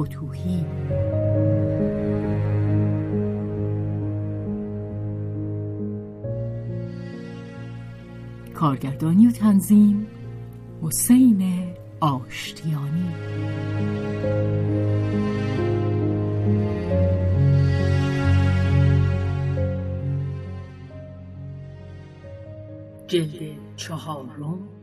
فتوهی کارگردانی و تنظیم حسین آشتیانی. جلد چهارم.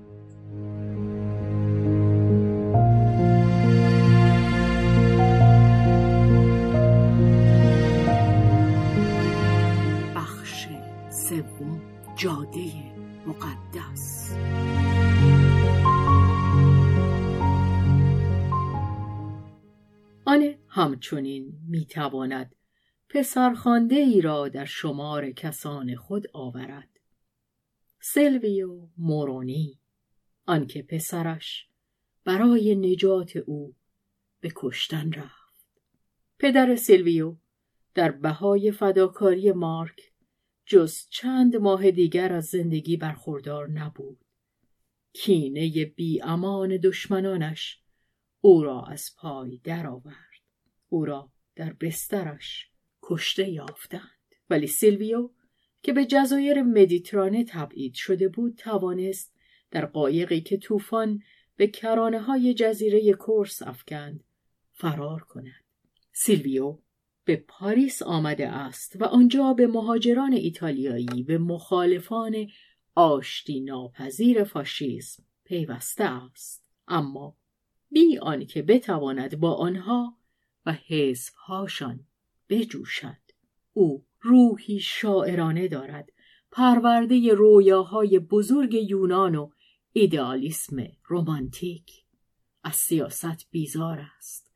می‌تواند پسرخانده ای را در شمار کسان خود آورد. سلویو مورونی آنکه پسرش برای نجات او به کشتن رفت. پدر سیلویو در بهای فداکاری مارک جز چند ماه دیگر از زندگی برخوردار نبود. کینه بی امان دشمنانش او را از پای درآورد. او را در بسترش کشته یافتند. ولی سیلویو که به جزایر مدیترانه تبعید شده بود توانست در قایقی که طوفان به کرانه های جزیره کورس افکند فرار کند. سیلویو به پاریس آمده است و آنجا به مهاجران ایتالیایی به مخالفان آشتی ناپذیر فاشیسم پیوسته است. اما بی آنکه بتواند با آنها و حزبهاشان بجوشد. او روحی شاعرانه دارد پرورده رویاهای بزرگ یونان و ایدئالیسم رومانتیک از سیاست بیزار است.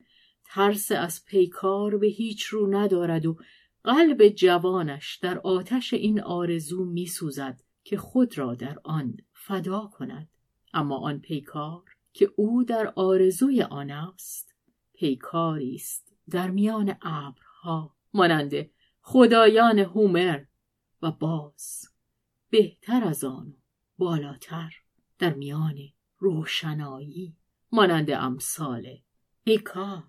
ترس از پیکار به هیچ رو ندارد و قلب جوانش در آتش این آرزو میسوزد که خود را در آن فدا کند. اما آن پیکار که او در آرزوی آن است پیکاری است در میان ابرها مانند خدایان هومر و باز بهتر از آن بالاتر در میان روشنایی مانند امثال ایکار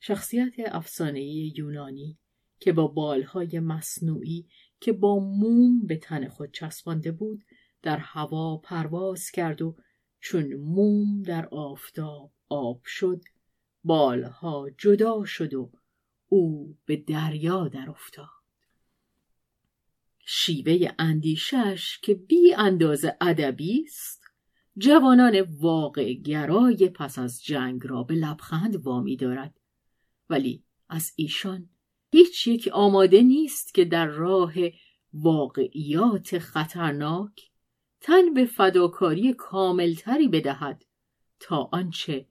شخصیت افسانهای یونانی که با بالهای مصنوعی که با موم به تن خود چسبانده بود در هوا پرواز کرد و چون موم در آفتاب آب شد بالها جدا شد و او به دریا در افتاد شیوه اندیشش که بی اندازه ادبی است جوانان واقع گرای پس از جنگ را به لبخند وامی دارد. ولی از ایشان هیچ یک آماده نیست که در راه واقعیات خطرناک تن به فداکاری کاملتری بدهد تا آنچه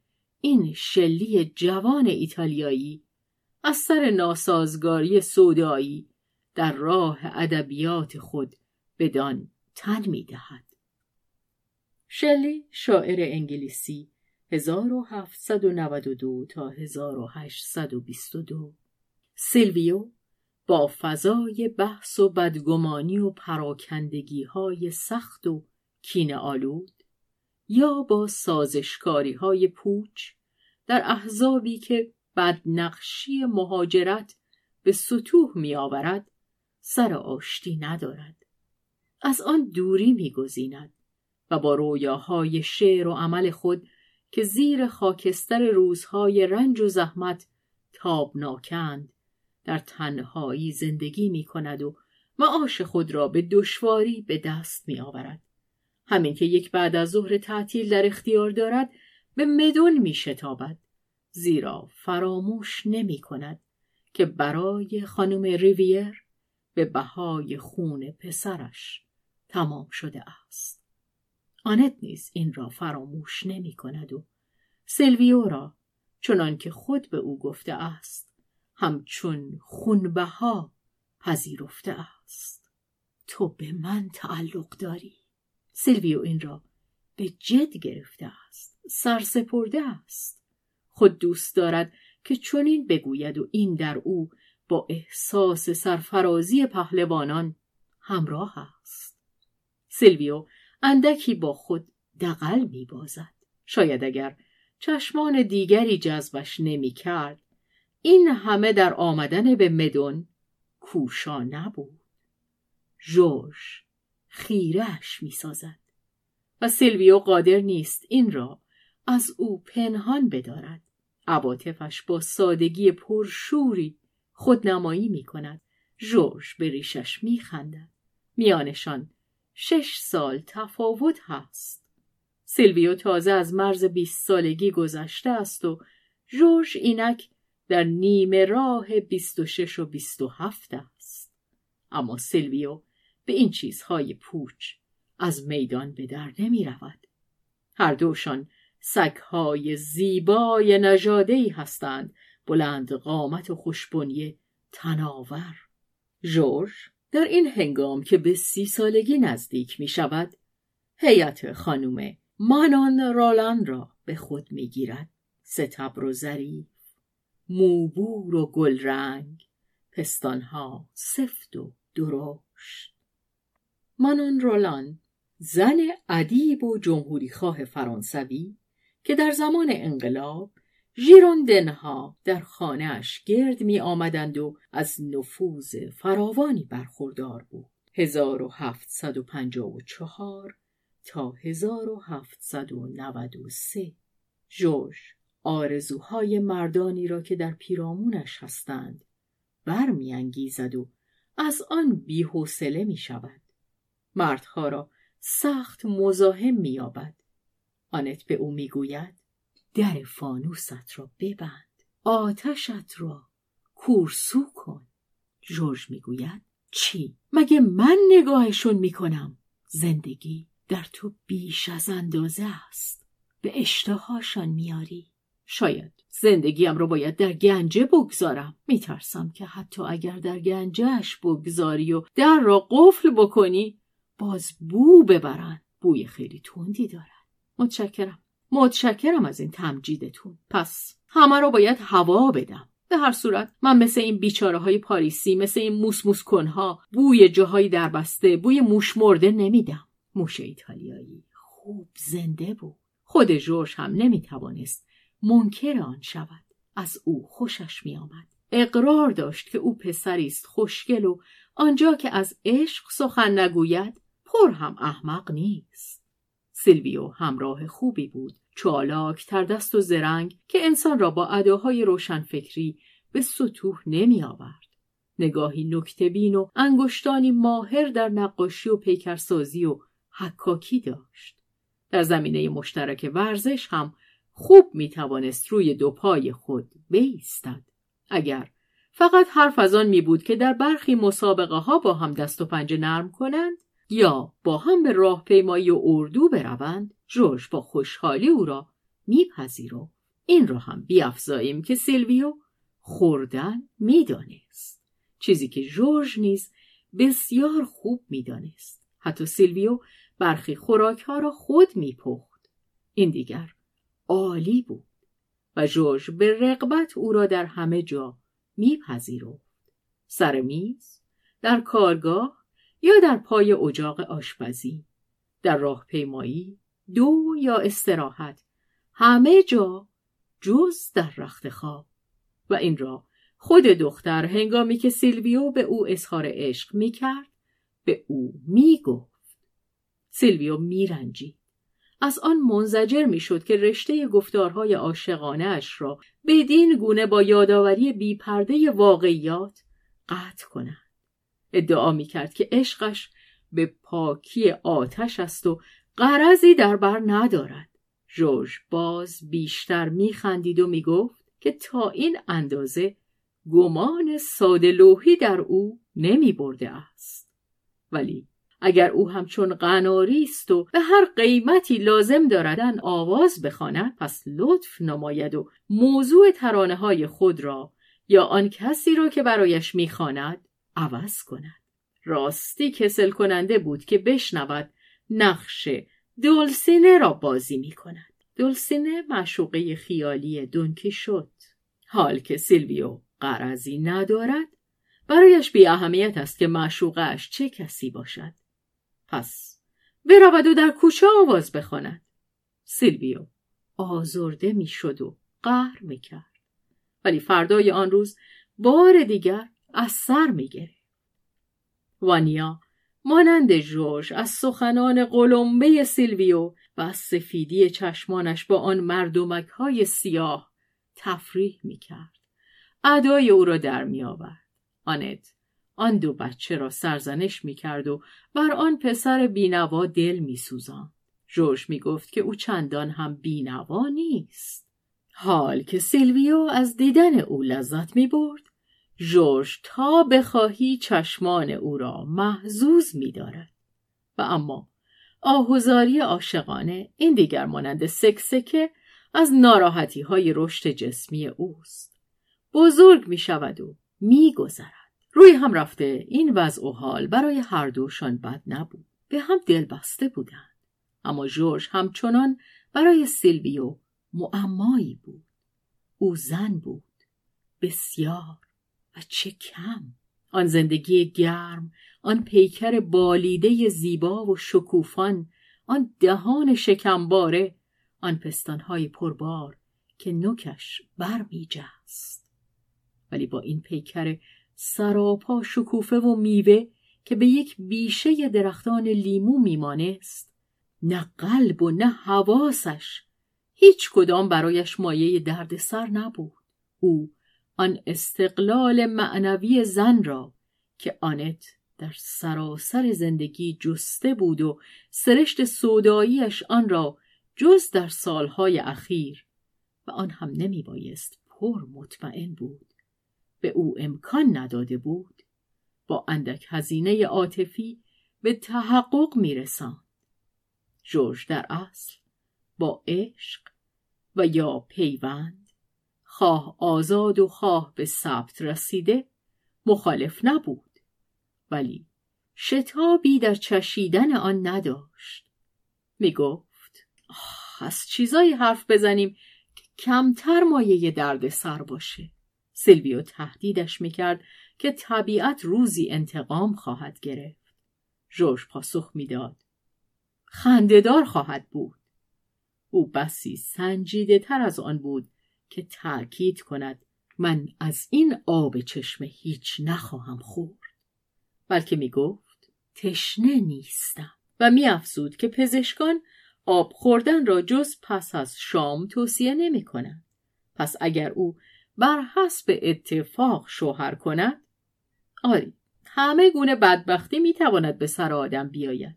این شلی جوان ایتالیایی از سر ناسازگاری سودایی در راه ادبیات خود بدان تن می‌دهد. شلی شاعر انگلیسی 1792 تا 1822 سیلویو با فضای بحث و بدگمانی و پراکندگی های سخت و کین آلود یا با سازشکاری های پوچ در احزابی که بدنقشی مهاجرت به سطوح می آورد سر آشتی ندارد از آن دوری میگزیند و با رویاهای شعر و عمل خود که زیر خاکستر روزهای رنج و زحمت تابناکند در تنهایی زندگی می کند و معاش خود را به دشواری به دست می آورد. همین که یک بعد از ظهر تعطیل در اختیار دارد به مدون می شتابد. زیرا فراموش نمی کند که برای خانم ریویر به بهای خون پسرش تمام شده است. آنت نیز این را فراموش نمی کند و سلویو را چنان که خود به او گفته است همچون خونبها پذیرفته است. تو به من تعلق داری. سلویو این را به جد گرفته است. سرسپرده است. خود دوست دارد که چنین بگوید و این در او با احساس سرفرازی پهلوانان همراه است. سیلویو اندکی با خود دقل می بازد. شاید اگر چشمان دیگری جذبش نمی کرد این همه در آمدن به مدون کوشا نبود. جورج خیرش می سازد و سیلویو قادر نیست این را از او پنهان بدارد. عواطفش با سادگی پرشوری خودنمایی می کند. جورج به ریشش می خندد. میانشان شش سال تفاوت هست. سیلویو تازه از مرز بیست سالگی گذشته است و جورج اینک در نیمه راه بیست و شش و بیست و هفت است. اما سیلویو به این چیزهای پوچ از میدان به در نمی رود. هر دوشان سگهای زیبای نژادهای هستند. بلند قامت و خوشبنی تناور. جورج در این هنگام که به سی سالگی نزدیک می شود هیئت خانوم مانان رالان را به خود می گیرد. ستبر و ظریف موبور و گلرنگ پستانها سفت و درشت. مانون رولان زن ادیب و جمهوریخواه فرانسوی که در زمان انقلاب ژیروندنها در خانهاش گرد می آمدند و از نفوذ فراوانی برخوردار بود. 1754 تا 1793 جورج آرزوهای مردانی را که در پیرامونش هستند برمیانگیزد و از آن بیحوصله می شود. مردها را سخت مزاحم می یابد. آنت به او می گوید در فانوست را ببند آتشت را کورسو کن. جورج می‌گوید چی؟ مگه من نگاهشون می‌کنم؟ زندگی در تو بیش از اندازه است. به اشتهاشان میاری. شاید زندگیم را باید در گنجه بگذارم. میترسم که حتی اگر در گنجهش بگذاری و در را قفل بکنی باز بو ببرن. بوی خیلی تندی دارد. متشکرم. متشکرم از این تمجیدتون. پس همه رو باید هوا بدم. به هر صورت من مثل این بیچاره های پاریسی مثل این موس موس کنها بوی جاهایی دربسته بوی موش مرده نمیدم. موش ایتالیایی خوب زنده بود. خود جورج هم نمی‌توانست منکر آن شود. از او خوشش میآمد. اقرار داشت که او پسری است خوشگل و آنجا که از عشق سخن نگوید پر هم احمق نیست. سیلویو همراه خوبی بود چالاک تردست و زرنگ که انسان را با اداهای روشنفکری به سطوح نمی آورد. نگاهی نکتبین و انگشتانی ماهر در نقاشی و پیکرسازی و حکاکی داشت. در زمینه مشترک ورزش هم خوب می توانست روی دو پای خود بیستد. اگر فقط حرف از آن می بود که در برخی مسابقه ها با هم دست و پنجه نرم کنند یا با هم به راهپیمایی و اردو بروند جورج با خوشحالی او را میپذیرو این را هم بیافزاییم که سیلویو خوردن می‌دانست. چیزی که جورج نیز بسیار خوب می‌دانست. حتی سیلویو برخی خوراک ها را خود میپخت. این دیگر عالی بود و جورج به رقبت او را در همه جا میپذیرفت. سر میز در کارگاه یا در پای اجاق آشپزی در راهپیمایی دو یا استراحت همه جا جز در رخت خواب. و این را خود دختر هنگامی که سیلویو به او اظهار عشق می کرد به او می گفت. سیلویو میرنجید. از آن منزجر می‌شد که رشته گفتارهای عاشقانه اش را بدین گونه با یادآوری بیپرده واقعیات قطع کند. ادعا می‌کرد که عشقش به پاکی آتش است و قرضی در بر ندارد. جورج باز بیشتر میخندید و می‌گفت که تا این اندازه گمان ساده لوحی در او نمی برده است. ولی اگر او همچون قناری است و به هر قیمتی لازم داردن آواز بخواند پس لطف نماید و موضوع ترانه های خود را یا آن کسی را که برایش می‌خواند عوض کند راستی کسل کننده بود که بشنود نقش دولسینه را بازی می کند. دولسینه معشوقه خیالی دونکی شد. حال که سیلویو قرضی ندارد برایش بی اهمیت است که معشوقش چه کسی باشد. پس برود و در کوچه آواز بخواند. سیلویو آزرده می‌شد و قهر می‌کرد. ولی فردای آن روز بار دیگر از سر می‌گرفت. وانیا مانند جورج از سخنان قلمبه سیلویو و از سفیدی چشمانش با آن مردمک های سیاه تفریح می کرد. ادای او را در می آورد. آنت آن دو بچه را سرزنش می کرد و بر آن پسر بینوا دل می سوزان. جورج می گفت که او چندان هم بینوا نیست. حال که سیلویو از دیدن او لذت می برد جورج تا بخواهی چشمان او را محزوز می دارد. و اما آهوزاری عاشقانه این دیگر مانند سکسکه از ناراحتی های رشد جسمی اوست. بزرگ می شود و می گذرد. روی هم رفته این وضع و حال برای هر دوشان بد نبود. به هم دل بسته بودند. اما جورج همچنان برای سیلویو معمایی بود. او زن بود. بسیار. چه کم! آن زندگی گرم آن پیکر بالیده زیبا و شکوفان آن دهان شکمباره آن پستانهای پربار که نوکش برمیجست. ولی با این پیکر سراپا شکوفه و میوه که به یک بیشه درختان لیمو میمانست نه قلب و نه حواسش هیچ کدام برایش مایه درد سر نبود. او آن استقلال معنوی زن را که آنت در سراسر زندگی جسته بود و سرشت سوداییش آن را جز در سالهای اخیر و آن هم نمی بایست پر مطمئن بود. به او امکان نداده بود. با اندک هزینه عاطفی به تحقق میرساند. جورج در اصل با عشق و یا پیوند خواه آزاد و خواه به ثبت رسیده مخالف نبود. ولی شتابی در چشیدن آن نداشت. می گفت از چیزایی حرف بزنیم که کمتر مایه درد سر باشه. سیلویو تهدیدش می‌کرد که طبیعت روزی انتقام خواهد گرفت. جورج پاسخ می‌داد. خندهدار خواهد بود. او بسی سنجیده تر از آن بود که تأکید کند من از این آب چشم هیچ نخواهم خورد. بلکه می گفت تشنه نیستم. و می افزود که پزشکان آب خوردن را جز پس از شام توصیه نمی کنند. پس اگر او بر حسب اتفاق شوهر کند آری همه گونه بدبختی می تواند به سر آدم بیاید.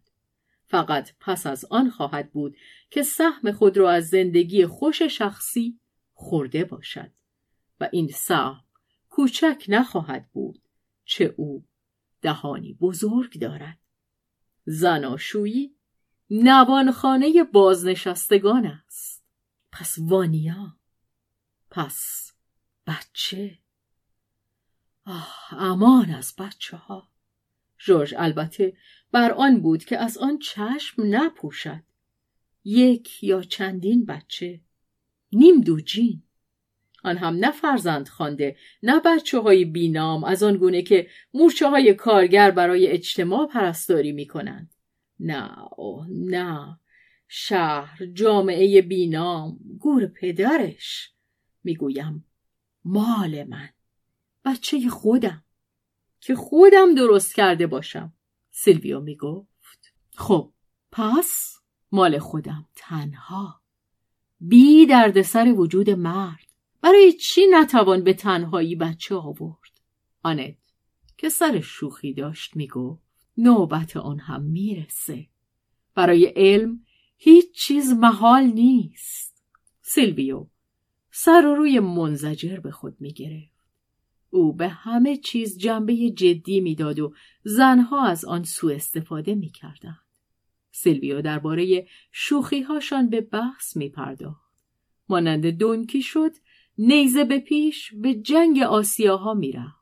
فقط پس از آن خواهد بود که سهم خود را از زندگی خوش شخصی خورده باشد. و این سهم کوچک نخواهد بود چه او دهانی بزرگ دارد. زناشویی نوانخانه بازنشستگان است. پس وانیا؟ پس بچه؟ آه امان از بچه ها جورج البته بر آن بود که از آن چشم نپوشد. یک یا چندین بچه نیم دوجین آن هم نه فرزند خوانده نه بچه های بینام از آن گونه که مورچه های کارگر برای اجتماع پرستاری می کنند. نه اوه نه. شهر جامعه بینام گور پدرش. می‌گویم مال من بچه خودم. که خودم درست کرده باشم. سیلویو می‌گفت. خب پس مال خودم تنها. بی دردسر وجود مرد. برای چی نتوان به تنهایی بچه آورد؟ آنت که سر شوخی داشت می‌گفت نوبت آن هم می‌رسه. برای علم هیچ چیز محال نیست. سیلویو سر و روی منزجر به خود می‌گرفت. او به همه چیز جنبه جدی می‌داد و زنها از آن سوء استفاده می‌کردند. سیلویو درباره شوخیهاشان به بحث میپرداخت. مانند دونکی شد نیزه به پیش به جنگ آسیاها می‌رفت.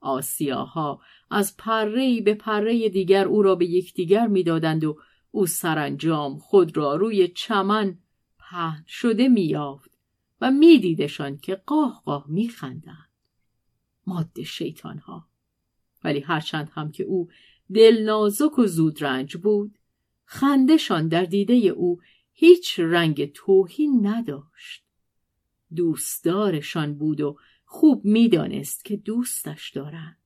آسیاها از پره به پره دیگر او را به یکدیگر می‌دادند و او سرانجام خود را روی چمن پهن شده مییافت و میدیدشان که قاه قاه میخندند. ماده شیطانها! ولی هرچند هم که او دل نازک و زود رنج بود خندشان در دیده او هیچ رنگ توهین نداشت. دوستدارشان بود و خوب می‌دانست که دوستش دارند.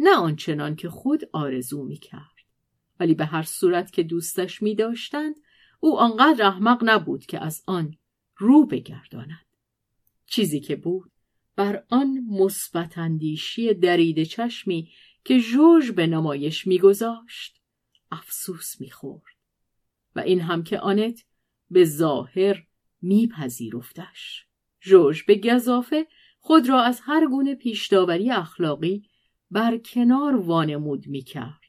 نه آنچنان که خود آرزو می‌کرد. ولی به هر صورت که دوستش میداشتند او آنقدر احمق نبود که از آن رو بگرداند. چیزی که بود بر آن مثبت اندیشی درید چشمی که جورج به نمایش میگذاشت. افسوس می‌خورد. و این هم که آنت به ظاهر میپذیرفتش. جورج به گذافه خود را از هر گونه پیشداوری اخلاقی بر کنار وانمود می‌کرد.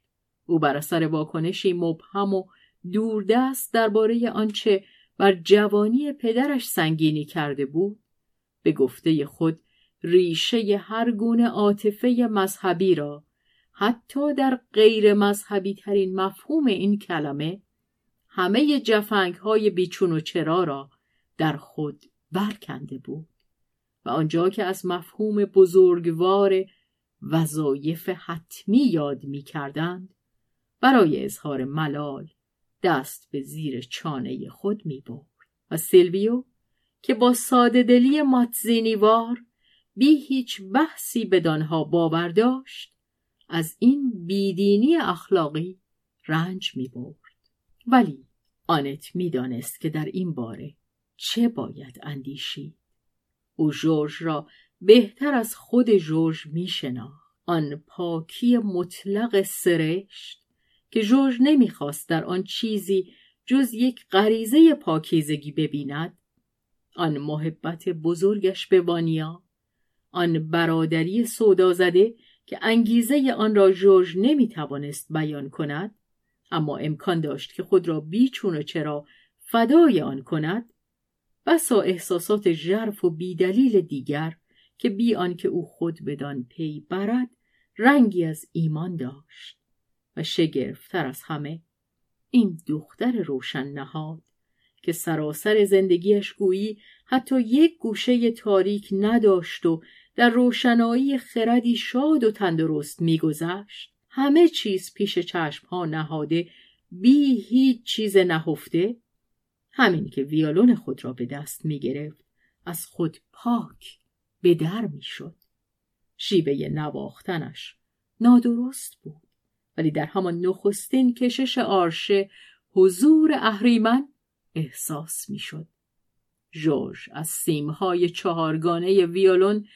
او بر اثر واکنشی مبهم و دوردست درباره آنچه بر جوانی پدرش سنگینی کرده بود به گفته خود ریشه هر گونه عاطفه مذهبی را حتی در غیر مذهبی ترین مفهوم این کلمه همه جفنگ های بیچون و چرا را در خود برکنده بود و آنجا که از مفهوم بزرگوار وظایف حتمی یاد می کردند برای اظهار ملال دست به زیر چانه خود می برد و سیلویو که با ساده دلی ماتزینیوار بی هیچ بحثی بدانها باور داشت از این بیدینی اخلاقی رنج می برد. ولی آنت می دانست که در این باره چه باید اندیشید او جورج را بهتر از خود جورج می آن پاکی مطلق سرشت که جورج نمی‌خواست در آن چیزی جز یک غریزه پاکیزگی ببیند آن محبت بزرگش به وانیا آن برادری سودا زده که انگیزه آن را جورج نمی‌توانست بیان کند اما امکان داشت که خود را بیچون و چرا فدای آن کند بسا احساسات ژرف و بیدلیل دیگر که بی آنکه او خود بدان پی برد رنگی از ایمان داشت و شگرفتر از همه این دختر روشن نهاد که سراسر زندگیش گویی حتی یک گوشه تاریک نداشت و در روشنایی خردی شاد و تندرست میگذشت همه چیز پیش چشم ها نهاده بی هیچ چیز نهفته همین که ویالون خود را به دست می گرفت از خود پاک به در می شد. شیوه نواختنش نادرست بود. ولی در همان نخستین کشش آرشه حضور اهریمن احساس می‌شد. جورج از سیمهای چهارگانه ویولون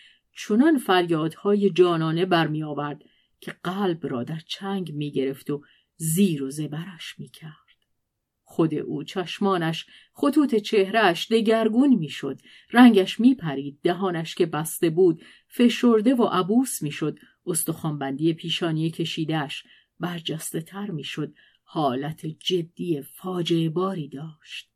چنان فریادهای جانانه برمی آورد که قلب را در چنگ می گرفت و زیر و زبرش می کرد. خود او چشمانش خطوط چهرهش دگرگون می‌شد. رنگش میپرید دهانش که بسته بود فشرده و عبوس می‌شد. استخوانبندی پیشانی کشیدهش برجسته تر می‌شد. حالت جدی فاجعه باری داشت.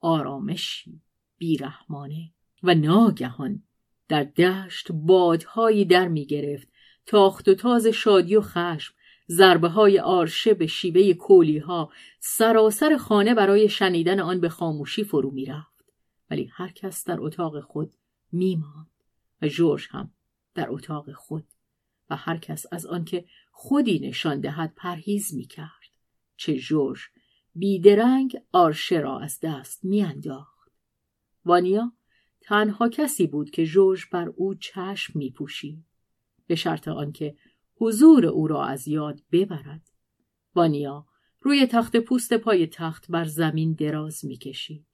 آرامشی بیرحمانه و ناگهان در دشت بادهایی در می گرفت تاخت و تاز شادی و خشم ضربه های آرشه به شیوه کولی ها سراسر خانه برای شنیدن آن به خاموشی فرو می رفت. ولی هر کس در اتاق خود می ماند و جورج هم در اتاق خود و هر کس از آنکه خودی نشان دهد پرهیز می کرد. چه جورج بیدرنگ آرشه را از دست میانداخت. وانیا تنها کسی بود که جورج بر او چشم می پوشید. به شرط آنکه حضور او را از یاد ببرد. وانیا روی تخت پوست پای تخت بر زمین دراز می‌کشید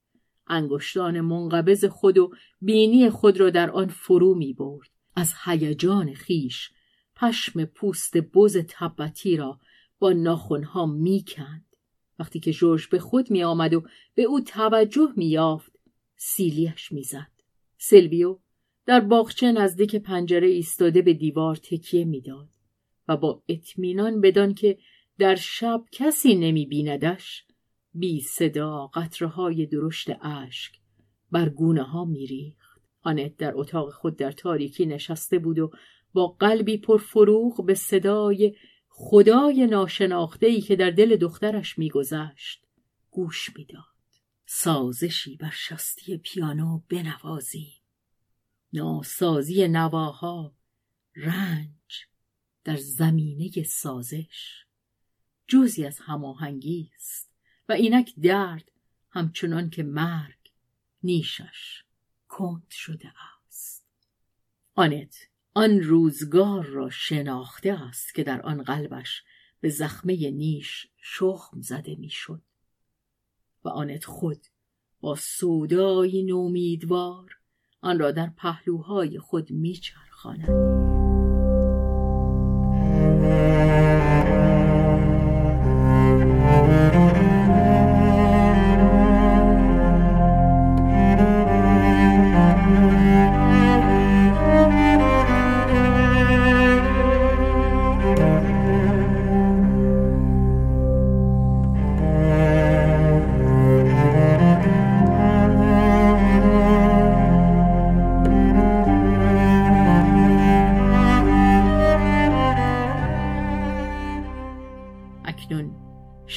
انگشتان منقبض خود و بینی خود را در آن فرو می برد. از هیجان خیش پشم پوست بز تبتی را با ناخونها می‌کند وقتی که جورج به خود می آمد و به او توجه می یافت سیلیش می‌زد سلویو در باغچه نزدیک پنجره ایستاده به دیوار تکیه می‌داد و با اطمینان بدان که در شب کسی نمی بیندش بی صدا قطره های درشت اشک بر گونه ها میریخت. آنت در اتاق خود در تاریکی نشسته بود و با قلبی پرفروغ به صدای خدای ناشناخته ای که در دل دخترش میگذشت گوش می‌داد. سازشی بر شستی پیانو بنوازیم ناسازی نواها رنج در زمینه سازش. جزی از هماهنگی است و اینک درد همچنان که مرگ نیشش کند شده است. آنت آن روزگار را شناخته است که در آن قلبش به زخمه نیش شخم زده می‌شد. و آنت خود با سودای نومیدوار آن را در پهلوهای خود میچرخاند.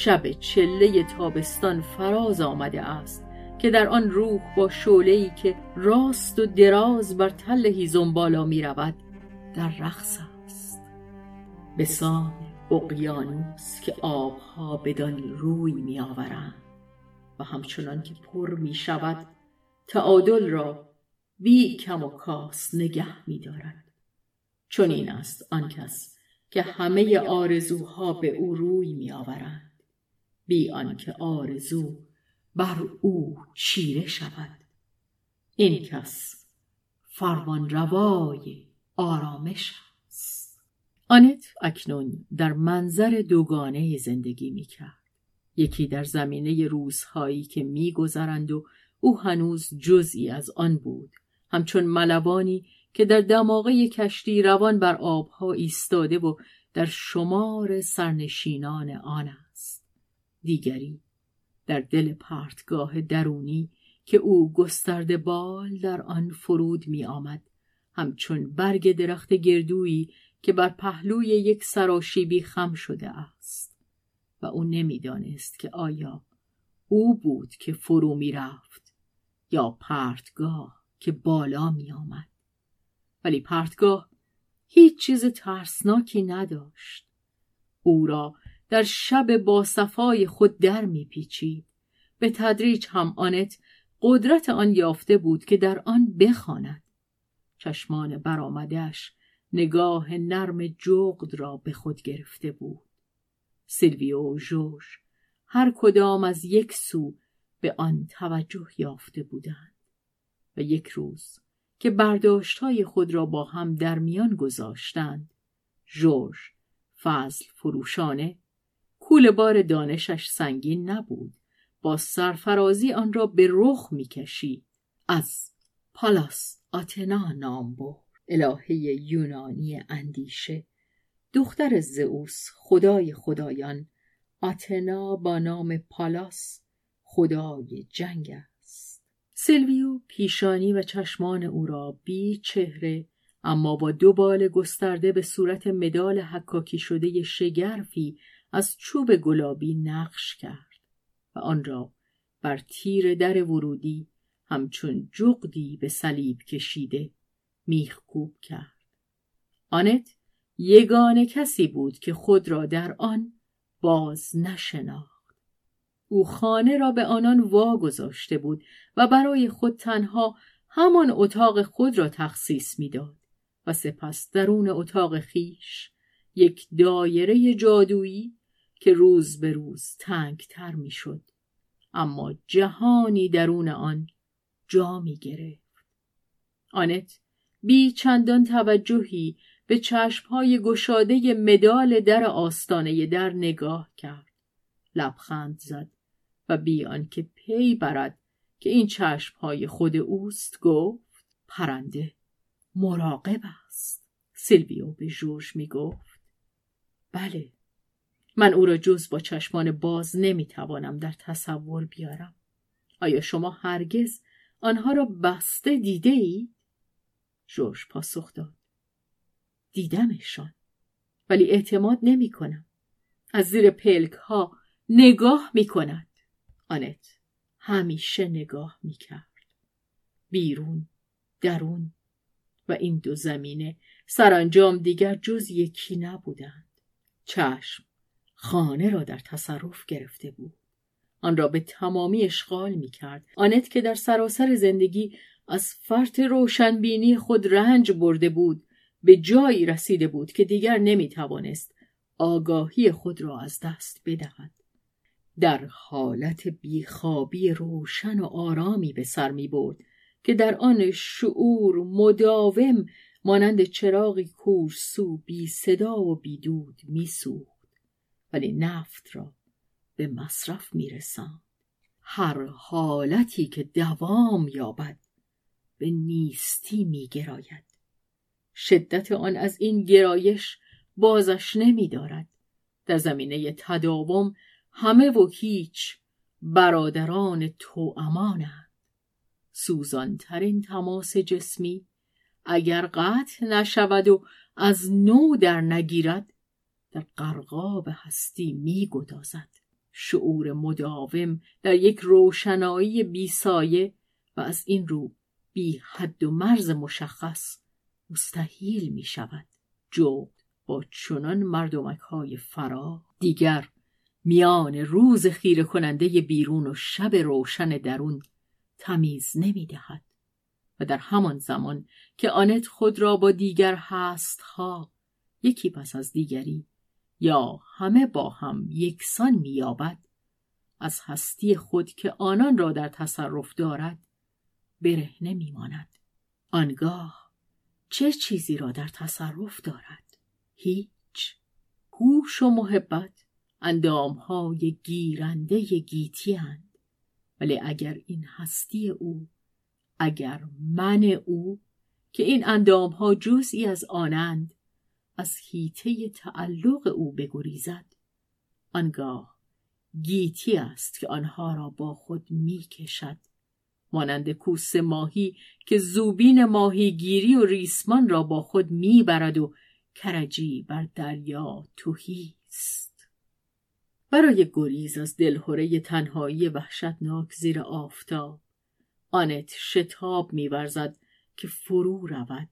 شب چله تابستان فراز آمده است که در آن روح با شعله‌ای که راست و دراز بر تل هیزم بالا می رود در رقص است. به سان اقیانوس که آبها بدان روی می آورند و همچنان که پر می شود تعادل را بی کم و کاس نگه می دارد چون این است آن کس که همه آرزوها به او روی می آورند بی آنکه آرزو بر او چیره شود. این کس فرمان روای آرامش است. آنت اکنون در منظر دوگانه زندگی می کرد. یکی در زمینه روزهایی که میگذرند و او هنوز جزئی از آن بود. همچون ملوانی که در دماغه کشتی روان بر آبها ایستاده و در شمار سرنشینان آن دیگری. در دل پرتگاه درونی که او گسترده بال در آن فرود می آمد. همچون برگ درخت گردویی که بر پهلوی یک سراشیبی خم شده است. و او نمی‌دانست که آیا او بود که فرو می رفت یا پرتگاه که بالا می آمد. ولی پرتگاه هیچ چیز ترسناکی نداشت. او را در شب با صفای خود در میپیچید به تدریج هم آنت قدرت آن یافته بود که در آن بخواند. چشمان برآمدهاش نگاه نرم جغد را به خود گرفته بود. سیلویو و جوش هر کدام از یک سو به آن توجه یافته بودند. و یک روز که برداشتهای خود را با هم در میان گذاشتند جورج فضل فروشانه کول بار دانشش سنگین نبود. با سرفرازی آن را به رخ می‌کشید از پالاس آتنا نام برد. الهه یونانی اندیشه. دختر زئوس خدای خدایان. آتنا با نام پالاس خدای جنگ است. سلویو پیشانی و چشمان او را بی چهره اما با دو بال گسترده به صورت مدال حکاکی شده شگرفی از چوب گلابی نقش کرد و آن را بر تیر در ورودی همچون جغدی به صلیب کشیده میخکوب کرد. آنت یگانه کسی بود که خود را در آن باز نشناخت. او خانه را به آنان واگذاشته بود و برای خود تنها همان اتاق خود را تخصیص می‌داد و سپس درون اتاق خیش یک دایره جادویی که روز به روز تنگتر می‌شد. اما جهانی درون آن جا می گرفت آنت بی چندان توجهی به چشمهای گشاده مدال در آستانه در نگاه کرد. لبخند زد و بی آنکه پی برد که این چشمهای خود اوست گفت پرنده مراقب است. سیلویو به جورج می گفت بله. من او را جز با چشمان باز نمی‌توانم در تصور بیارم. آیا شما هرگز آنها را بسته دیده ای؟ جورج پاسخ داد. دیدمشان. ولی اعتماد نمی کنم از زیر پلک ها نگاه می کند آنت همیشه نگاه می کرد بیرون درون و این دو زمینه سرانجام دیگر جز یکی نبودند. چشم خانه را در تصرف گرفته بود. آن را به تمامی اشغال می کرد آنت که در سراسر زندگی از فرط روشنبینی خود رنج برده بود به جایی رسیده بود که دیگر نمی توانست آگاهی خود را از دست بدهد. در حالت بیخوابی روشن و آرامی به سر می برد که در آن شعور مداوم مانند چراغی کورسو بی صدا و بی دود می ولی نفت را به مصرف میرساند هر حالتی که دوام یابد به نیستی میگراید شدت آن از این گرایش بازش نمیدارد در زمینه تداوم همه و هیچ برادران تو امانند سوزانترین تماس جسمی اگر قطع نشود و از نو در نگیرد در قرقاب هستی می گدازد. شعور مداوم در یک روشنایی بیسایه و از این رو بی حد و مرز مشخص مستحیل می شود. جغد با چنان مردمک های فرا دیگر میان روز خیره کننده بیرون و شب روشن درون تمیز نمی دهد. و در همان زمان که آنت خود را با دیگر هست ها یکی پس از دیگری یا همه با هم یکسان مییابد از هستی خود که آنان را در تصرف دارد برهنه میماند. آنگاه چه چیزی را در تصرف دارد؟ هیچ. هوش و محبت اندامهای گیرنده گیتی هند. ولی اگر این هستی او اگر من او که این اندامها جزئی از آنند از هیته تعلق او بگریزد. آنگاه گیتی است که آنها را با خود می‌کشد. مانند کوس ماهی که زوبین ماهیگیری و ریسمان را با خود می‌برد و کرجی بر دریا توهی است. برای گریز از دلهوره تنهایی وحشتناک زیر آفتاب آنت شتاب میورزد که فرو رود.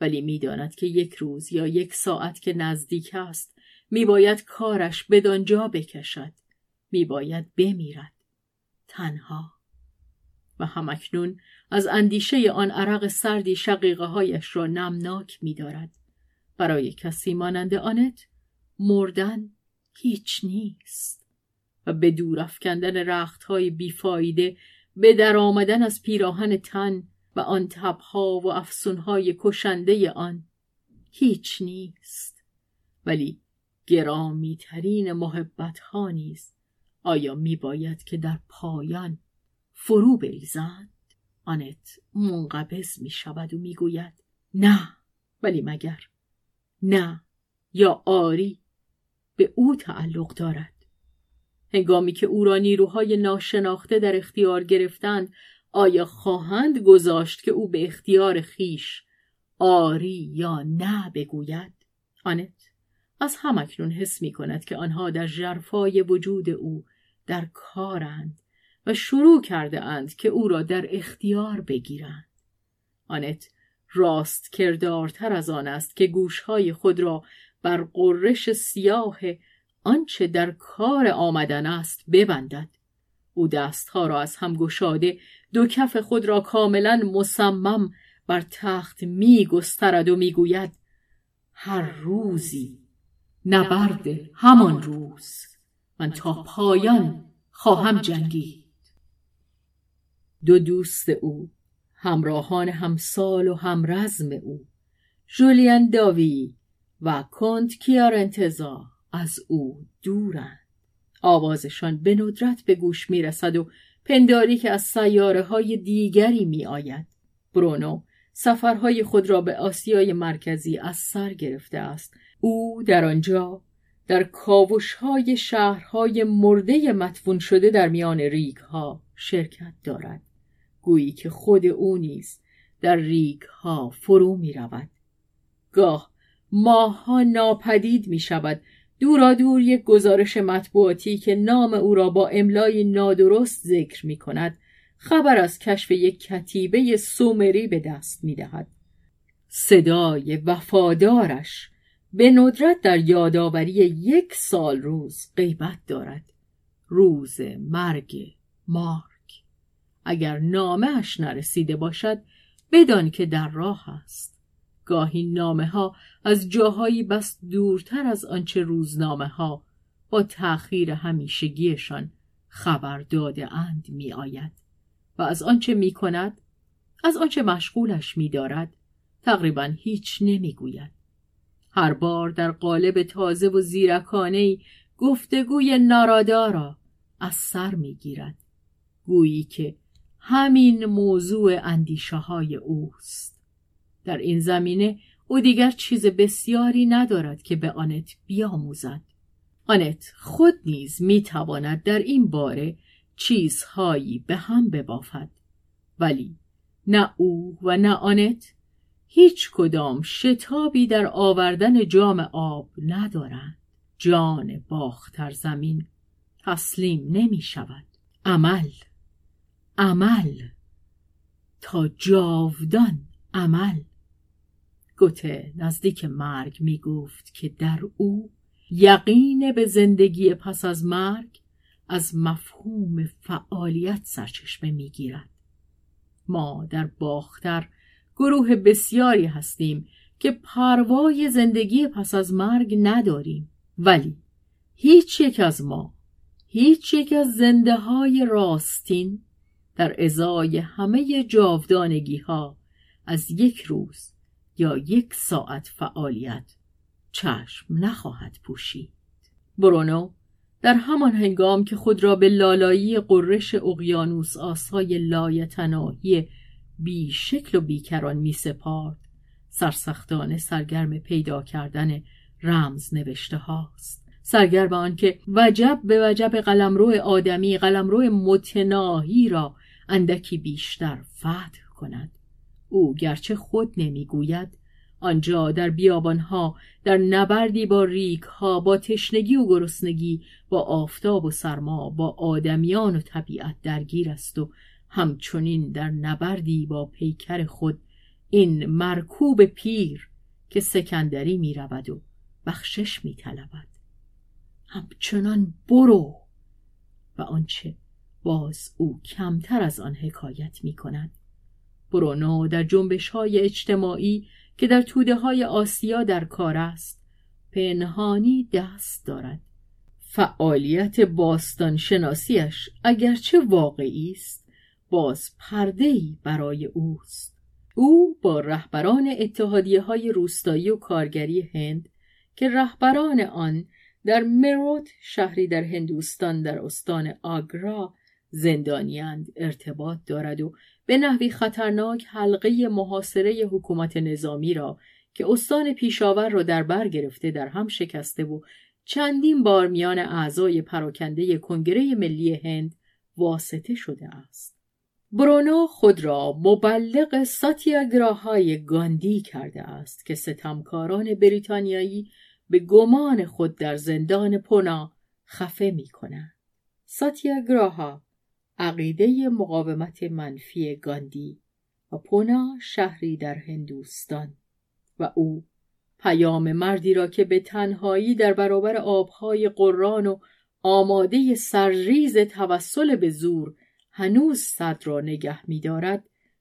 ولی می‌داند که یک روز یا یک ساعت که نزدیک است میباید کارش بدانجا بکشد. میباید بمیرد. تنها. و همکنون از اندیشه آن عرق سردی شقیقه هایش را نمناک میدارد. برای کسی مانند آنت مردن هیچ نیست. و به دور افکندن رخت های بیفایده به در آمدن از پیراهن تن و آن تبها و افسونهای کشنده آن هیچ نیست. ولی گرامی ترین محبت ها نیز آیا می باید که در پایان فرو بریزند؟ آنت منقبض می شود و می گوید نه. ولی مگر نه؟ یا آری به او تعلق دارد. هنگامی که او را نیروهای ناشناخته در اختیار گرفتند آیا خواهند گذاشت که او به اختیار خیش آری یا نه بگوید؟ آنت از همکنون حس می کند که آنها در جرفای وجود او در کارند و شروع کرده اند که او را در اختیار بگیرند. آنت راست کردارتر از آن است که گوشهای خود را بر قررش سیاه آنچه در کار آمدن است ببندد. او دستها را از هم گشاده دو کف خود را کاملا مصمم بر تخت می گسترد و می‌گوید هر روزی نبرد همان روز. من تا پایان خواهم جنگید. دو دوست او همراهان همسال و همرزم او جولین داوی و کنت کیارنتزا از او دورند آوازشان به ندرت به گوش می رسد و پنداری که از سیاره های دیگری می آید. برونو سفرهای خود را به آسیای مرکزی از سر گرفته است. او در آنجا در کاوش های شهرهای مرده مدفون شده در میان ریگ ها شرکت دارد. گویی که خود او نیز در ریگ ها فرو می رود. گاه ماهها ناپدید می شود دورا دور یک گزارش مطبوعاتی که نام او را با املای نادرست ذکر می کند خبر از کشف یک کتیبه سومری به دست می دهد. صدای وفادارش به ندرت در یادآوری یک سال روز غیبت دارد. روز مرگ مارک. اگر نامش نرسیده باشد بدان که در راه است. گاهی نامه ها از جاهایی بس دورتر از آنچه روزنامه ها با تأخیر همیشگیشان خبر داده اند می آید و از آنچه می کند از آنچه مشغولش می دارد تقریبا هیچ نمی گوید. هر بار در قالب تازه و زیرکانه گفتگوی نارادارا از سر می گیرد. گویی که همین موضوع اندیشه های اوست. در این زمینه او دیگر چیز بسیاری ندارد که به آنت بیاموزد. آنت خود نیز می‌تواند در این باره چیزهایی به هم ببافد. ولی نه او و نه آنت هیچ کدام شتابی در آوردن جام آب ندارند. جان باختر زمین تسلیم نمی شود عمل عمل تا جاودان عمل. گوته نزدیک مرگ می گفت که در او یقین به زندگی پس از مرگ از مفهوم فعالیت سرچشمه می گیرد. ما در باختر گروه بسیاری هستیم که پروای زندگی پس از مرگ نداریم ولی هیچ یک از ما هیچ یک از زنده های راستین در ازای همه جاودانگی ها از یک روز یا یک ساعت فعالیت چشم نخواهد پوشید. برونو در همان هنگام که خود را به لالایی قررش اقیانوس آسای لایتناهی بی شکل و بیکران می سپارد سرسختانه سرگرم پیدا کردن رمز نوشته هاست. سرگرم آنکه وجب به وجب قلمرو آدمی قلمرو متناهی را اندکی بیشتر فتح کند. او گرچه خود نمی‌گوید. آنجا در بیابانها در نبردی با ریگها با تشنگی و گرسنگی با آفتاب و سرما با آدمیان و طبیعت درگیر است و همچنین در نبردی با پیکر خود. این مرکوب پیر که سکندری می رود و بخشش می طلبد. همچنان برو! و آنچه باز او کمتر از آن حکایت می کند برونو در جنبش های اجتماعی که در توده های آسیا در کار است پنهانی دست دارد. فعالیت باستان شناسیش اگرچه واقعی است باز پردهی برای اوست. او با رهبران اتحادیه های روستایی و کارگری هند که رهبران آن در مروت شهری در هندوستان در استان آگرا زندانیند ارتباط دارد و به نحوی خطرناک حلقه محاصره حکومت نظامی را که استان پیشاور را در بر گرفته در هم شکسته و چندین بار میان اعضای پراکنده کنگره ملی هند واسطه شده است. برونو خود را مبلغ ساتیاگراهای گاندی کرده است که ستمکاران بریتانیایی به گمان خود در زندان پونا خفه می کنند. ساتیاگراها عقیده مقاومت منفی گاندی و پونا شهری در هندوستان و او پیام مردی را که به تنهایی در برابر آبهای قران و آماده سرریز توسل به زور هنوز صد را نگه می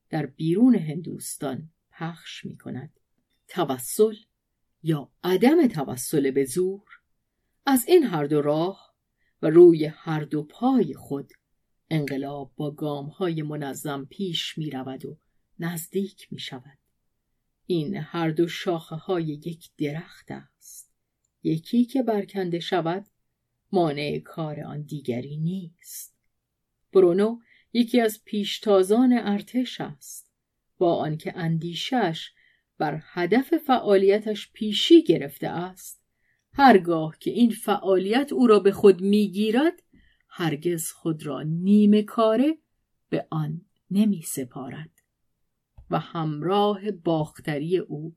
در بیرون هندوستان پخش می کند. توسل یا عدم توسل به زور از این هر دو راه و روی هر دو پای خود انقلاب با گام های منظم پیش می رود و نزدیک می شود. این هر دو شاخه های یک درخت است. یکی که برکنده شود مانع کار آن دیگری نیست. برونو یکی از پیشتازان ارتش است. با آنکه اندیشش بر هدف فعالیتش پیشی گرفته است هرگاه که این فعالیت او را به خود می‌گیرد هرگز خود را نیمه کاره به آن نمی سپارد و همراه باختری او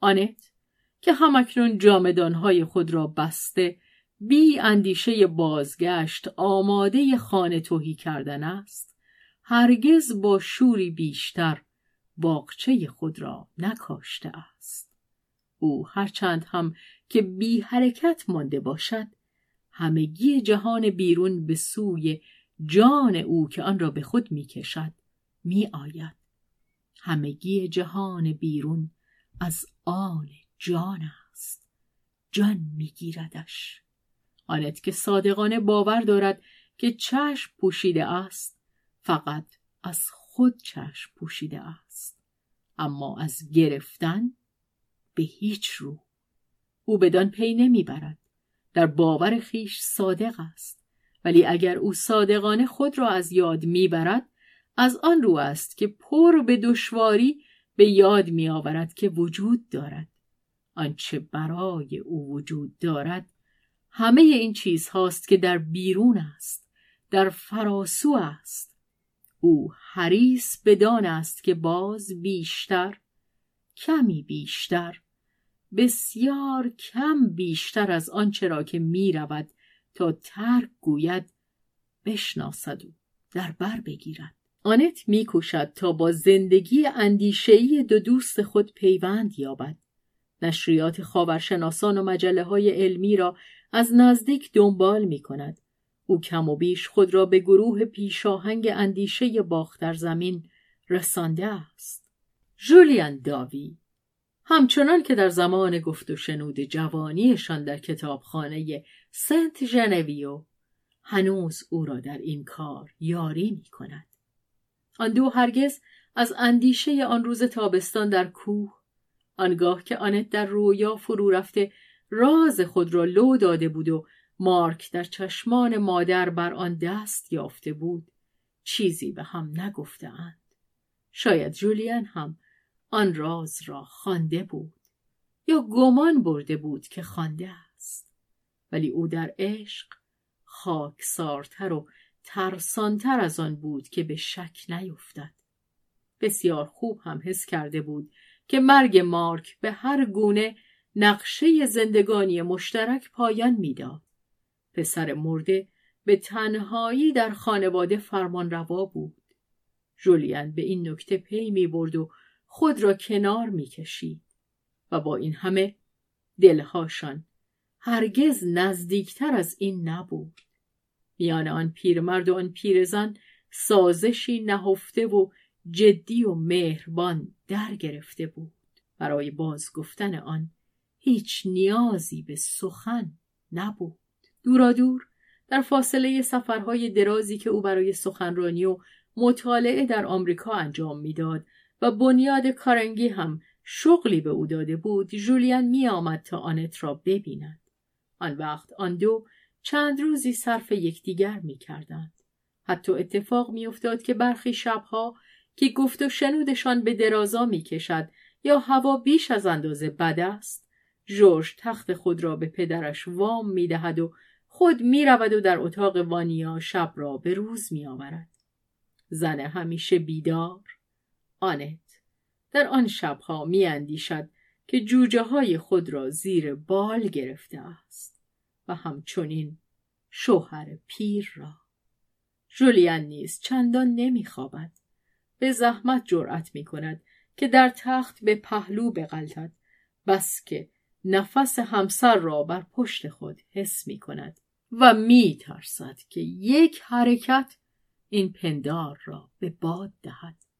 آنت که همکنون جامدانهای خود را بسته بی اندیشه بازگشت آماده خانه توهی کردن است هرگز با شوری بیشتر باغچه خود را نکاشته است. او هرچند هم که بی حرکت مانده باشد همگی جهان بیرون به سوی جان او که آن را به خود می کشد می آید. همگی جهان بیرون از آن جان است. جان می گیردش. آنت که صادقانه باور دارد که چشم پوشیده است فقط از خود چشم پوشیده است. اما از گرفتن به هیچ رو. او بدان پی نمی‌برد. در باور خیش صادق است. ولی اگر او صادقانه خود را از یاد می‌برد از آن رو است که پر به دشواری به یاد میآورد که وجود دارد. آنچه برای او وجود دارد همه این چیز هاست که در بیرون است در فراسو است. او حریص بدان است که باز بیشتر کمی بیشتر بسیار کم بیشتر از آنچه را که می رود تا ترک گوید بشناسد و در بر بگیرد آنت می کوشد تا با زندگی اندیشهی دو دوست خود پیوند یابد نشریات خاورشناسان و مجله های علمی را از نزدیک دنبال می کند. او کم و بیش خود را به گروه پیشاهنگ اندیشه باختر زمین رسانده است. جولیان داوی همچنان که در زمان گفت و شنود جوانیشان در کتابخانه سنت ژنویو هنوز او را در این کار یاری می کند. آن دو هرگز از اندیشه آن روز تابستان در کوه آنگاه که آنت در رویا فرو رفته راز خود را لو داده بود و مارک در چشمان مادر بر آن دست یافته بود چیزی به هم نگفتهاند شاید جولیان هم آن راز را خوانده بود یا گمان برده بود که خوانده است. ولی او در عشق خاکسارتر و ترسانتر از آن بود که به شک نیفتد. بسیار خوب هم حس کرده بود که مرگ مارک به هر گونه نقشه زندگانی مشترک پایان می‌داد. پسر مرده به تنهایی در خانواده فرمان روا بود. جولیان به این نکته پی می برد و خود را کنار می‌کشید و با این همه دلهاشان هرگز نزدیکتر از این نبود. میان آن پیرمرد و آن پیرزن سازشی نهفته و جدی و مهربان در گرفته بود. برای بازگفتن آن هیچ نیازی به سخن نبود. دورا دور در فاصله سفرهای درازی که او برای سخنرانی و مطالعه در آمریکا انجام می‌داد و بنیاد کارنگی هم شغلی به او داده بود جولیان می آمد تا آنت را ببیند آن وقت آن دو چند روزی صرف یکدیگر می کردند. حتی اتفاق می افتاد که برخی شبها که گفت و شنودشان به درازا می کشد یا هوا بیش از اندازه بد است جورج تخت خود را به پدرش وام می دهد و خود می رود و در اتاق وانیا شب را به روز می آورد. زن همیشه بیدار آنت. در آن شبها می اندیشد که جوجه های خود را زیر بال گرفته است و همچنین شوهر پیر را. جولیان نیز چندان نمیخوابد. به زحمت جرأت می کند که در تخت به پهلو بغلطد بس که نفس همسر را بر پشت خود حس می کند و می ترسد که یک حرکت این پندار را به باد دهد.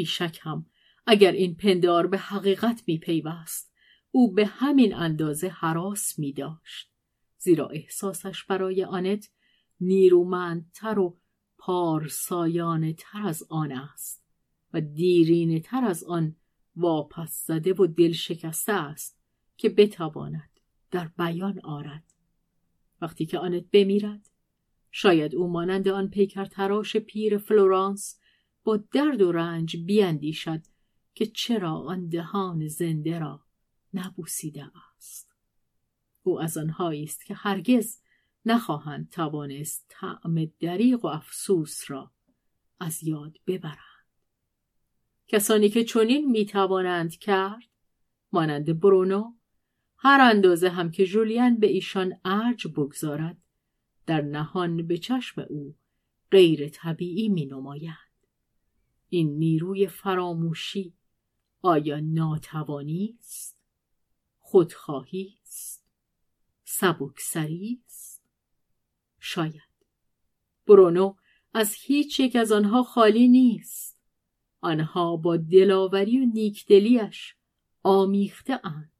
بیشک هم اگر این پندار به حقیقت می پیوست او به همین اندازه هراس می داشت. زیرا احساسش برای آنت نیرومندتر و پارسایانه تر از آن است و دیرینه تر از آن واپس زده و دل شکسته است که بتواند در بیان آرد وقتی که آنت بمیرد شاید او مانند آن پیکر تراش پیر فلورانس با درد و رنج بیاندیشد که چرا آن دهان زنده را نبوسیده است او از آنهایی است که هرگز نخواهند توانست طعم دریغ و افسوس را از یاد ببرند کسانی که چنین می‌توانند کرد مانند برونو هر اندازه هم که جولین به ایشان ارج بگذارد در نهان به چشم او غیر طبیعی می نماید. این نیروی فراموشی آیا ناتوانی است؟ خودخواهی است؟ سبکسری است؟ شاید. برونو از هیچ یک از آنها خالی نیست. آنها با دلاوری و نیکدلیش آمیخته اند.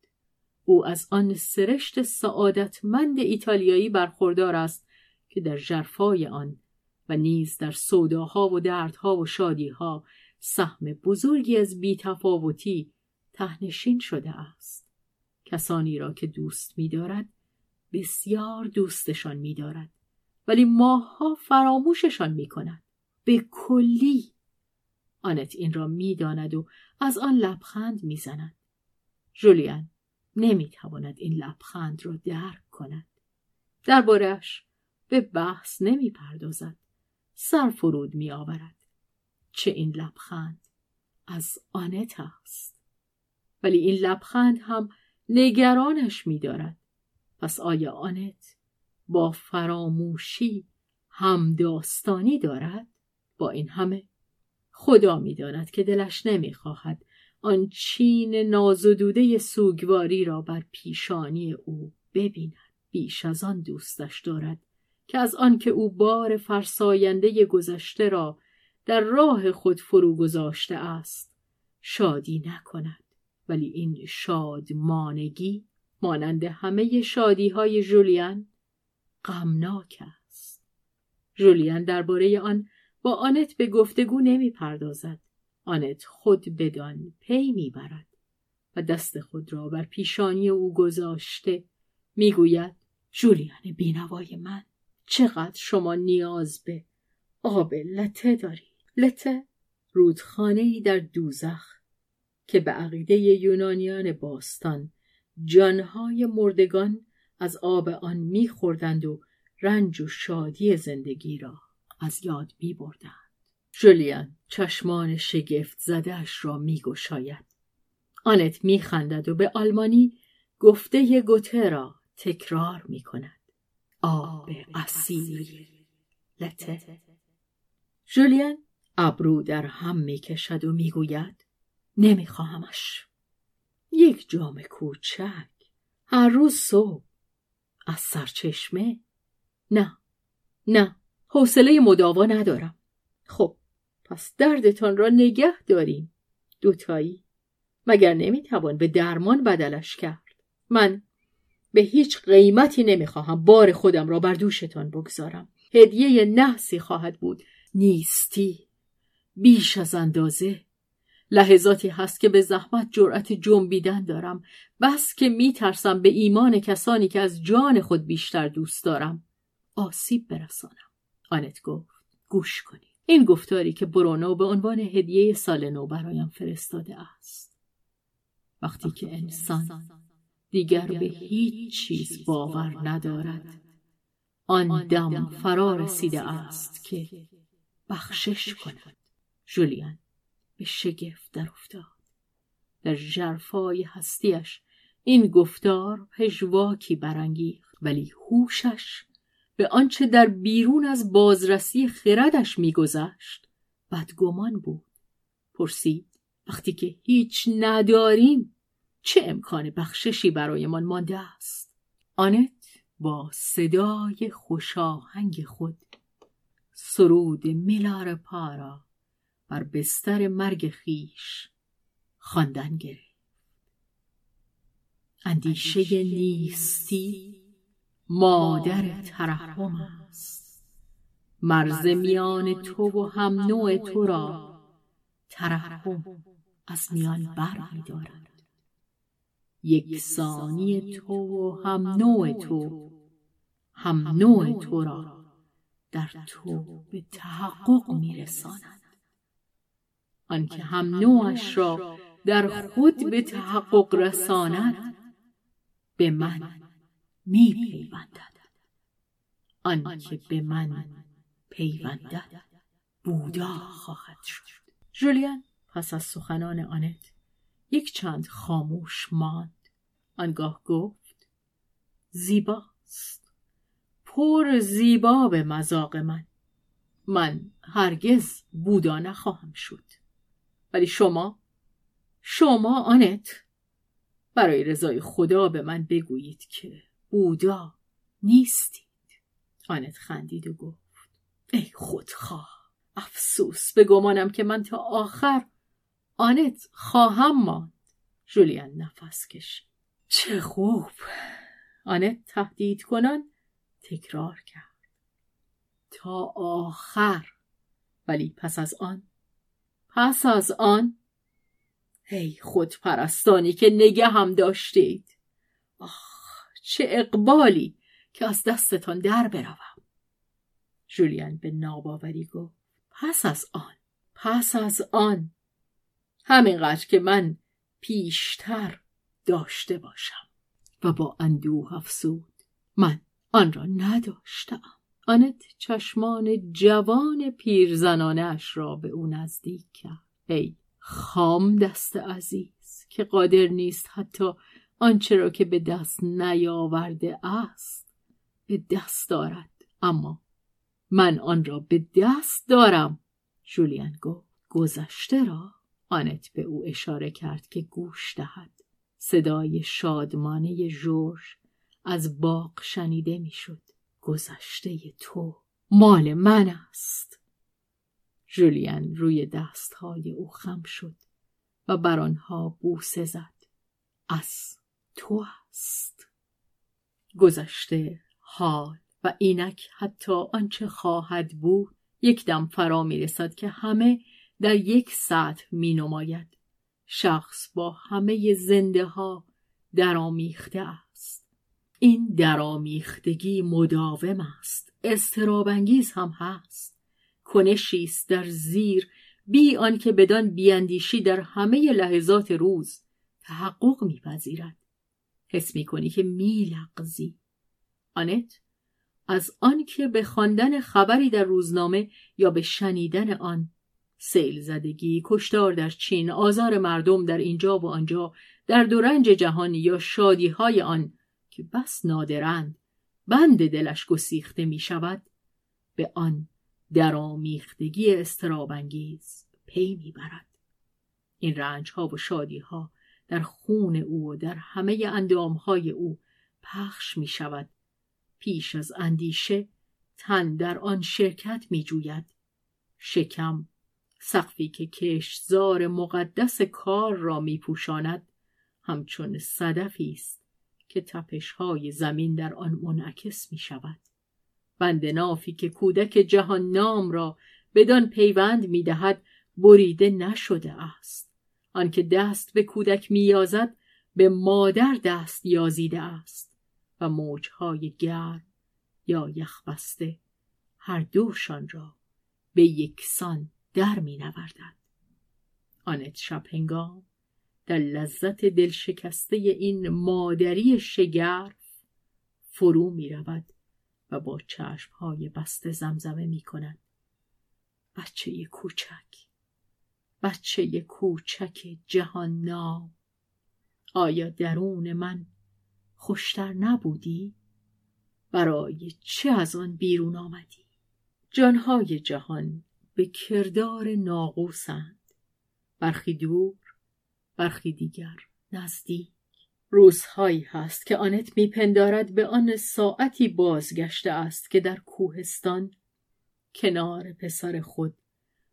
او از آن سرشت سعادتمند ایتالیایی برخوردار است که در جرفای آن و نیز در سوداها و دردها و شادیها سهم بزرگی از بیتفاوتی تهنشین شده است. کسانی را که دوست می‌دارد بسیار دوستشان می‌دارد. ولی ماها فراموششان می‌کند. به کلی. آنت این را می‌داند و از آن لبخند می‌زند. جولیان نمی‌تواند این لبخند را درک کند. دربارهش به بحث نمی پردازد. سر فرود می آورد. چه این لبخند از آنت است. ولی این لبخند هم نگرانش می دارد. پس آیا آنت با فراموشی هم داستانی دارد؟ با این همه خدا می‌داند که دلش نمی‌خواهد آن چین نازدوده سوگواری را بر پیشانی او ببیند بیش از آن دوستش دارد که از آنکه او بار فرساینده گذشته را در راه خود فرو گذاشته است شادی نکند. ولی این شادمانگی مانند همه شادی های جولیان غمناک است. جولیان درباره آن با آنت به گفتگو نمی پردازد آنت خود بدان پی می‌برد و دست خود را بر پیشانی او گذاشته می‌گوید جولیان بینوای من. چقدر شما نیاز به آب لته دارید؟ لته رودخانه ای در دوزخ که به عقیده یونانیان باستان جانهای مردگان از آب آن میخوردند و رنج و شادی زندگی را از یاد میبردند. جولیان چشمان شگفت زدهش را میگشاید. آنت میخندد و به آلمانی گفته گوته را تکرار می‌کند. آب اصیل لته جولین ابرو در هم می‌کشد و می‌گوید نمیخواهمش. یک جام کوچک هر روز صبح. از سرچشمه. نه نه حوصله مداوا ندارم. خب پس دردتان را نگه داریم. دوتایی. مگر نمی‌توان به درمان بدلش کرد؟ من به هیچ قیمتی نمی‌خواهم. بار خودم را بر دوشتان بگذارم. هدیه نحسی خواهد بود. نیستی. بیش از اندازه. لحظاتی هست که به زحمت جرأت جنبیدن دارم. بس که میترسم به ایمان کسانی که از جان خود بیشتر دوست دارم. آسیب برسانم. آنت گفت گوش کنید. این گفتاری که برونو به عنوان هدیه سال نو برایم فرستاده است. وقتی که انسان دیگر به هیچ چیز باور ندارد. آن دم فرا رسیده است که بخشش کند. جولیان به شگفت در افتاد. در جرفای هستیش این گفتار پژواکی برانگیخت ولی هوشش به آنچه در بیرون از بازرسی خردش میگذشت بدگمان بود. پرسید وقتی که هیچ نداریم چه امکان بخششی برایمان مانده است؟ آنت با صدای خوشاهنگ خود سرود میلار پارا بر بستر مرگ خیش خواندن گرفت. اندیشه نیستی مادر ترحم است. مرز میان تو و هم نوع تو را ترحم از میان بر می دارد یکسانی تو و هم نوع تو هم نوع تو را در تو به تحقق می رساند آنکه هم نوعش را در خود به تحقق رساند به من می پیوندد آنکه به من پیوندد بودا خواهد شد. جولیان پس از سخنان آنت یک چند خاموش ماند. آنگاه گفت زیباست. پر زیبا به مذاق من. من هرگز بودا نخواهم شد. ولی شما شما آنت برای رضای خدا به من بگویید که بودا نیستید. آنت خندید و گفت ای خودخواه افسوس به گمانم که من تا آخر آنت خواهم ماند. جولیان نفس کشید چه خوب. آنت تهدید کنان تکرار کرد. تا آخر. ولی پس از آن. پس از آن. ای خود پرستانی که نگه هم داشتید. آخ چه اقبالی که از دستتان در بروم. جولیان به ناباوری گفت پس از آن پس از آن. همینقدر که من پیشتر داشته باشم. و با اندوه افسود من آن را نداشتم. آنت چشمان جوان پیرزنانش را به او نزدیک کرد. ای خام دست عزیز که قادر نیست حتی آنچه را که به دست نیاورده است به دست دارد اما من آن را به دست دارم. جولیان گفت گذشته را آنت به او اشاره کرد که گوش دهد. صدای شادمانه جورج از باغ شنیده می‌شد. گذشته تو مال من است. جولیان روی دستهای او خم شد و بر آنها بوسه زد. از تو است. گذشته حال و اینک حتی آنچه خواهد بود یک دم فرا می رسد که همه در یک سطح می نماید. شخص با همه زنده ها درآمیخته است. این درآمیختگی مداوم است. استرابنگیز هم هست. کنشی است در زیر بی آنکه بدان بیاندیشی در همه لحظات روز تحقق میپذیرد حس می‌کنی که میلغزی آنت از آنکه به خواندن خبری در روزنامه یا به شنیدن آن سیل زدگی، کشتار در چین، آزار مردم در اینجا و آنجا، در دورنج جهان یا شادی های آن که بس نادرند بند دلش گسیخته می شود به آن درامیختگی استرابنگیز پی می برد. این رنج ها و شادی ها در خون او و در همه اندام های او پخش می شود. پیش از اندیشه تن در آن شرکت می جوید. شکم سقفی که کشتزار مقدس کار را می پوشاند همچون صدفی است که تپش های زمین در آن منعکس می شود. بند نافی که کودک جهان نام را بدان پیوند می دهد بریده نشده است. آنکه دست به کودک میازد به مادر دست یازیده است و موجهای گرم یا یخبسته هر دوشان را به یکسان در می. آنت شب هنگام در لذت دلشکسته این مادری شگرف فرو می رود و با چشمهای بسته زمزمه می کند. بچه کوچک بچه کوچک جهان نام آیا درون من خوشتر نبودی؟ برای چه از آن بیرون آمدی؟ جانهای جهان به کردار ناقوسند برخی دور برخی دیگر نزدیک روزهایی هست که آنت میپندارد به آن ساعتی بازگشته است که در کوهستان کنار پسر خود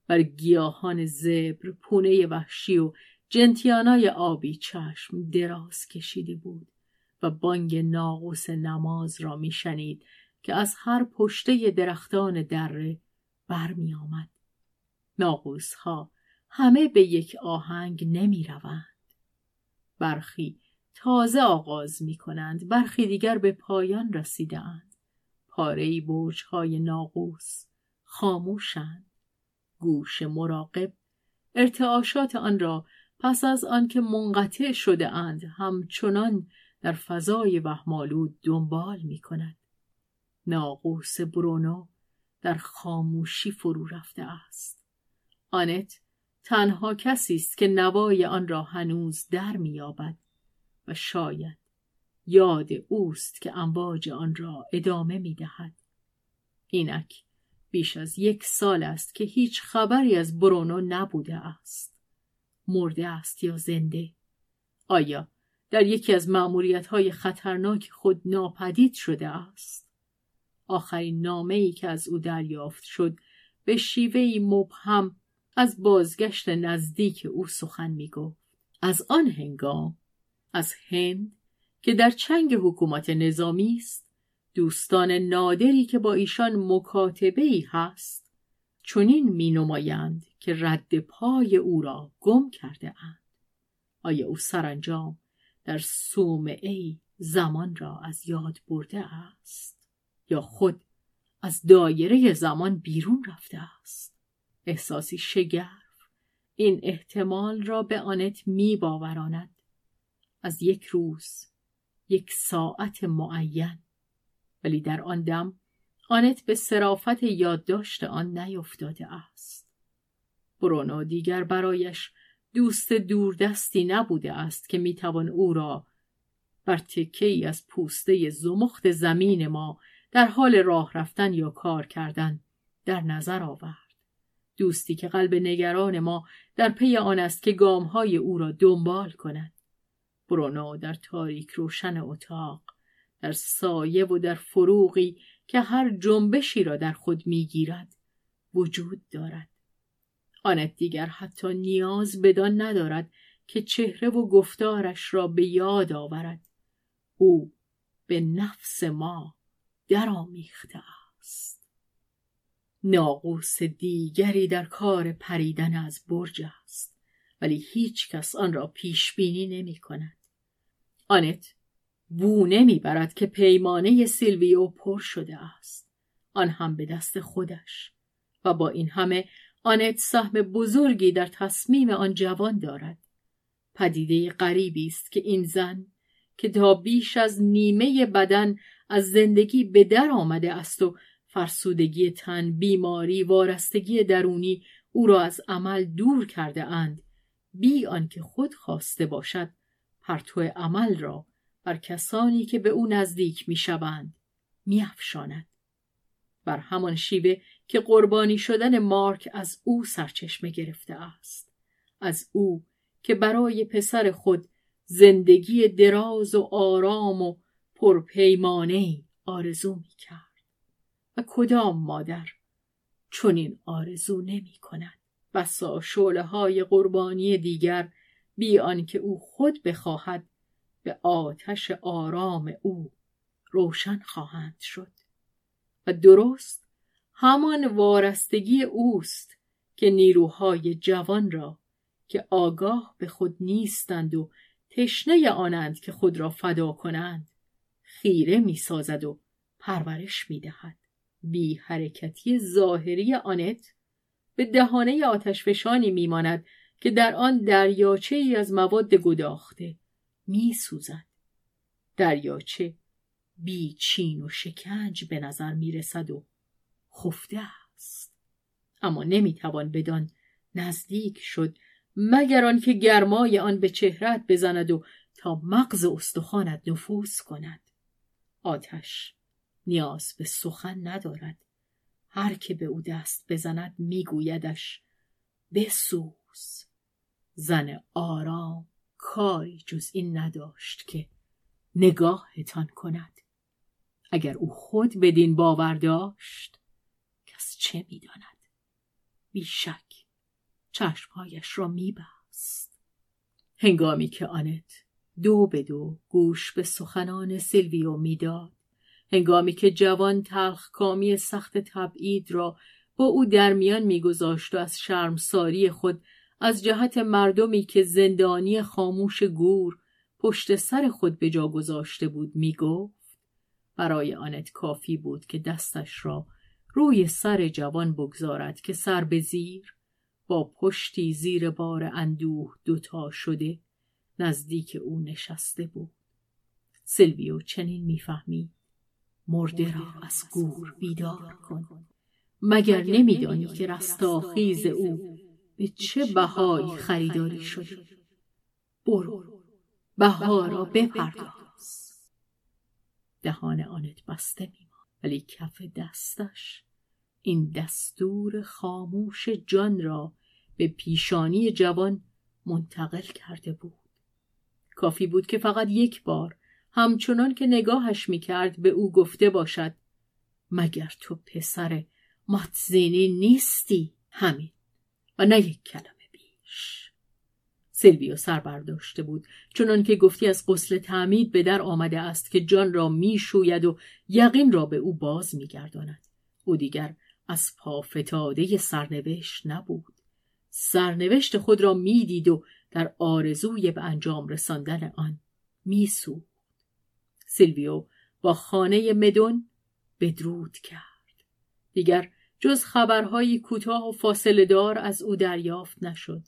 بر گیاهان زبر پونه وحشی و جنتیانای آبی چشم دراز کشیده بود و بانگ ناقوس نماز را میشنید که از هر پشته درختان دره برمی آمد. ناقوس ها همه به یک آهنگ نمی روند. برخی تازه آغاز می کنند برخی دیگر به پایان رسیده اند. پاره برج های ناقوس خاموشند. گوش مراقب ارتعاشات آن را پس از آنکه منقطع شده اند همچنان در فضای وهمالود دنبال می کند. ناقوس برونو در خاموشی فرو رفته است. آنت تنها کسی است که نوای آن را هنوز در مییابد و شاید یاد اوست که امواج آن را ادامه می دهد. اینک بیش از یک سال است که هیچ خبری از برونو نبوده است. مرده است یا زنده؟ آیا در یکی از معمولیت های خطرناک خود ناپدید شده است؟ آخرین نامه ای که از او دریافت شد به شیوهی مبهم از بازگشت نزدیک او سخن می گفت. از آن هنگام از هند که در چنگ حکومت نظامی است دوستان نادری که با ایشان مکاتبه ای هست چنین می نمایند که رد پای او را گم کرده اند. آیا او سرانجام در ای زمان را از یاد برده است یا خود از دایره زمان بیرون رفته است احساسی شگرف. این احتمال را به آنت می باوراند. از یک روز یک ساعت معین. ولی در آن دم آنت به صرافت یادداشت آن نیفتاده است. برونو دیگر برایش دوست دوردستی نبوده است که می‌توان او را بر تکه ای از پوسته زمخت زمین ما در حال راه رفتن یا کار کردن در نظر آورد. دوستی که قلب نگران ما در پی آن است که گامهای او را دنبال کند. برونو در تاریک روشن اتاق در سایه و در فروغی که هر جنبشی را در خود می‌گیرد وجود دارد. آنت دیگر حتی نیاز بدان ندارد که چهره و گفتارش را به یاد آورد. او به نفس ما درآمیخته است. ناقوس دیگری در کار پریدن از برج است ولی هیچ کس آن را پیش بینی نمی کند. آنت بو نمی‌برد که پیمانه سیلویو پر شده است. آن هم به دست خودش و با این همه آنت سهم بزرگی در تصمیم آن جوان دارد. پدیده غریبی است که این زن که تا بیش از نیمه بدن از زندگی به در آمده است و فرسودگی تن، بیماری، وارستگی درونی او را از عمل دور کرده اند. بی آنکه خود خواسته باشد پرتو عمل را بر کسانی که به او نزدیک می‌شوند میافشاند. بر همان شیوه که قربانی شدن مارک از او سرچشمه گرفته است. از او که برای پسر خود زندگی دراز و آرام و پرپیمانه آرزو می کرد و کدام مادر؟ چنین آرزو نمی کند. بسا شعله های قربانی دیگر بی آنکه او خود بخواهد به آتش آرام او روشن خواهند شد. و درست همان وارستگی اوست که نیروهای جوان را که آگاه به خود نیستند و تشنه آنند که خود را فدا کنند خیره می‌سازد و پرورش می‌دهد. بی حرکتی ظاهری آنت به دهانه آتشفشانی میماند که در آن دریاچه ای از مواد گداخته میسوزد. دریاچه بی چین و شکنج به نظر می‌رسد و خفته است. اما نمی‌توان بدان نزدیک شد مگر آنکه گرمای آن به چهرت بزند و تا مغز استخوانت نفوذ کند. آتش نیاز به سخن ندارد. هر که به او دست بزند میگویدش بسوز زن آرام کاری جز این نداشت که نگاهتان کند. اگر او خود بدین باور داشت کس چه می‌داند؟ بیشک چشمهایش را میبست. هنگامی که آنت دو به دو گوش به سخنان سیلویو می‌داد هنگامی که جوان کامی سخت تبعید را با او در میان میگذاشت و از شرمساری خود از جهت مردمی که زندانی خاموش گور پشت سر خود به جا گذاشته بود می‌گفت برای آنت کافی بود که دستش را روی سر جوان بگذارد که سر به زیر با پشتی زیر بار اندوه دوتا شده نزدیک او نشسته بود. سلویو چنین می‌فهمید. مرده را از گور بیدار کن. مگر نمیدانی که رستاخیز او به چه بهایی خریداری شده؟ برو. بها را بپرداز. دهان آنت بسته میماند ولی کف دستش این دستور خاموش جان را به پیشانی جوان منتقل کرده بود. کافی بود که فقط یک بار همچنان که نگاهش می‌کرد به او گفته باشد مگر تو پسر ماتزینی نیستی؟ همین. و نه یک کلمه بیش. سیلویو سر برداشته بود چنان که گفتی از قسل تعمید به در آمده است که جان را می‌شوید و یقین را به او باز میگرداند. او دیگر از پافتاده سرنوشت نبود. سرنوشت خود را می‌دید و در آرزوی به انجام رساندن آن میسوخت. سیلویو با خانه مدون بدرود کرد. دیگر جز خبرهای کوتاه و فاصله دار از او دریافت نشد.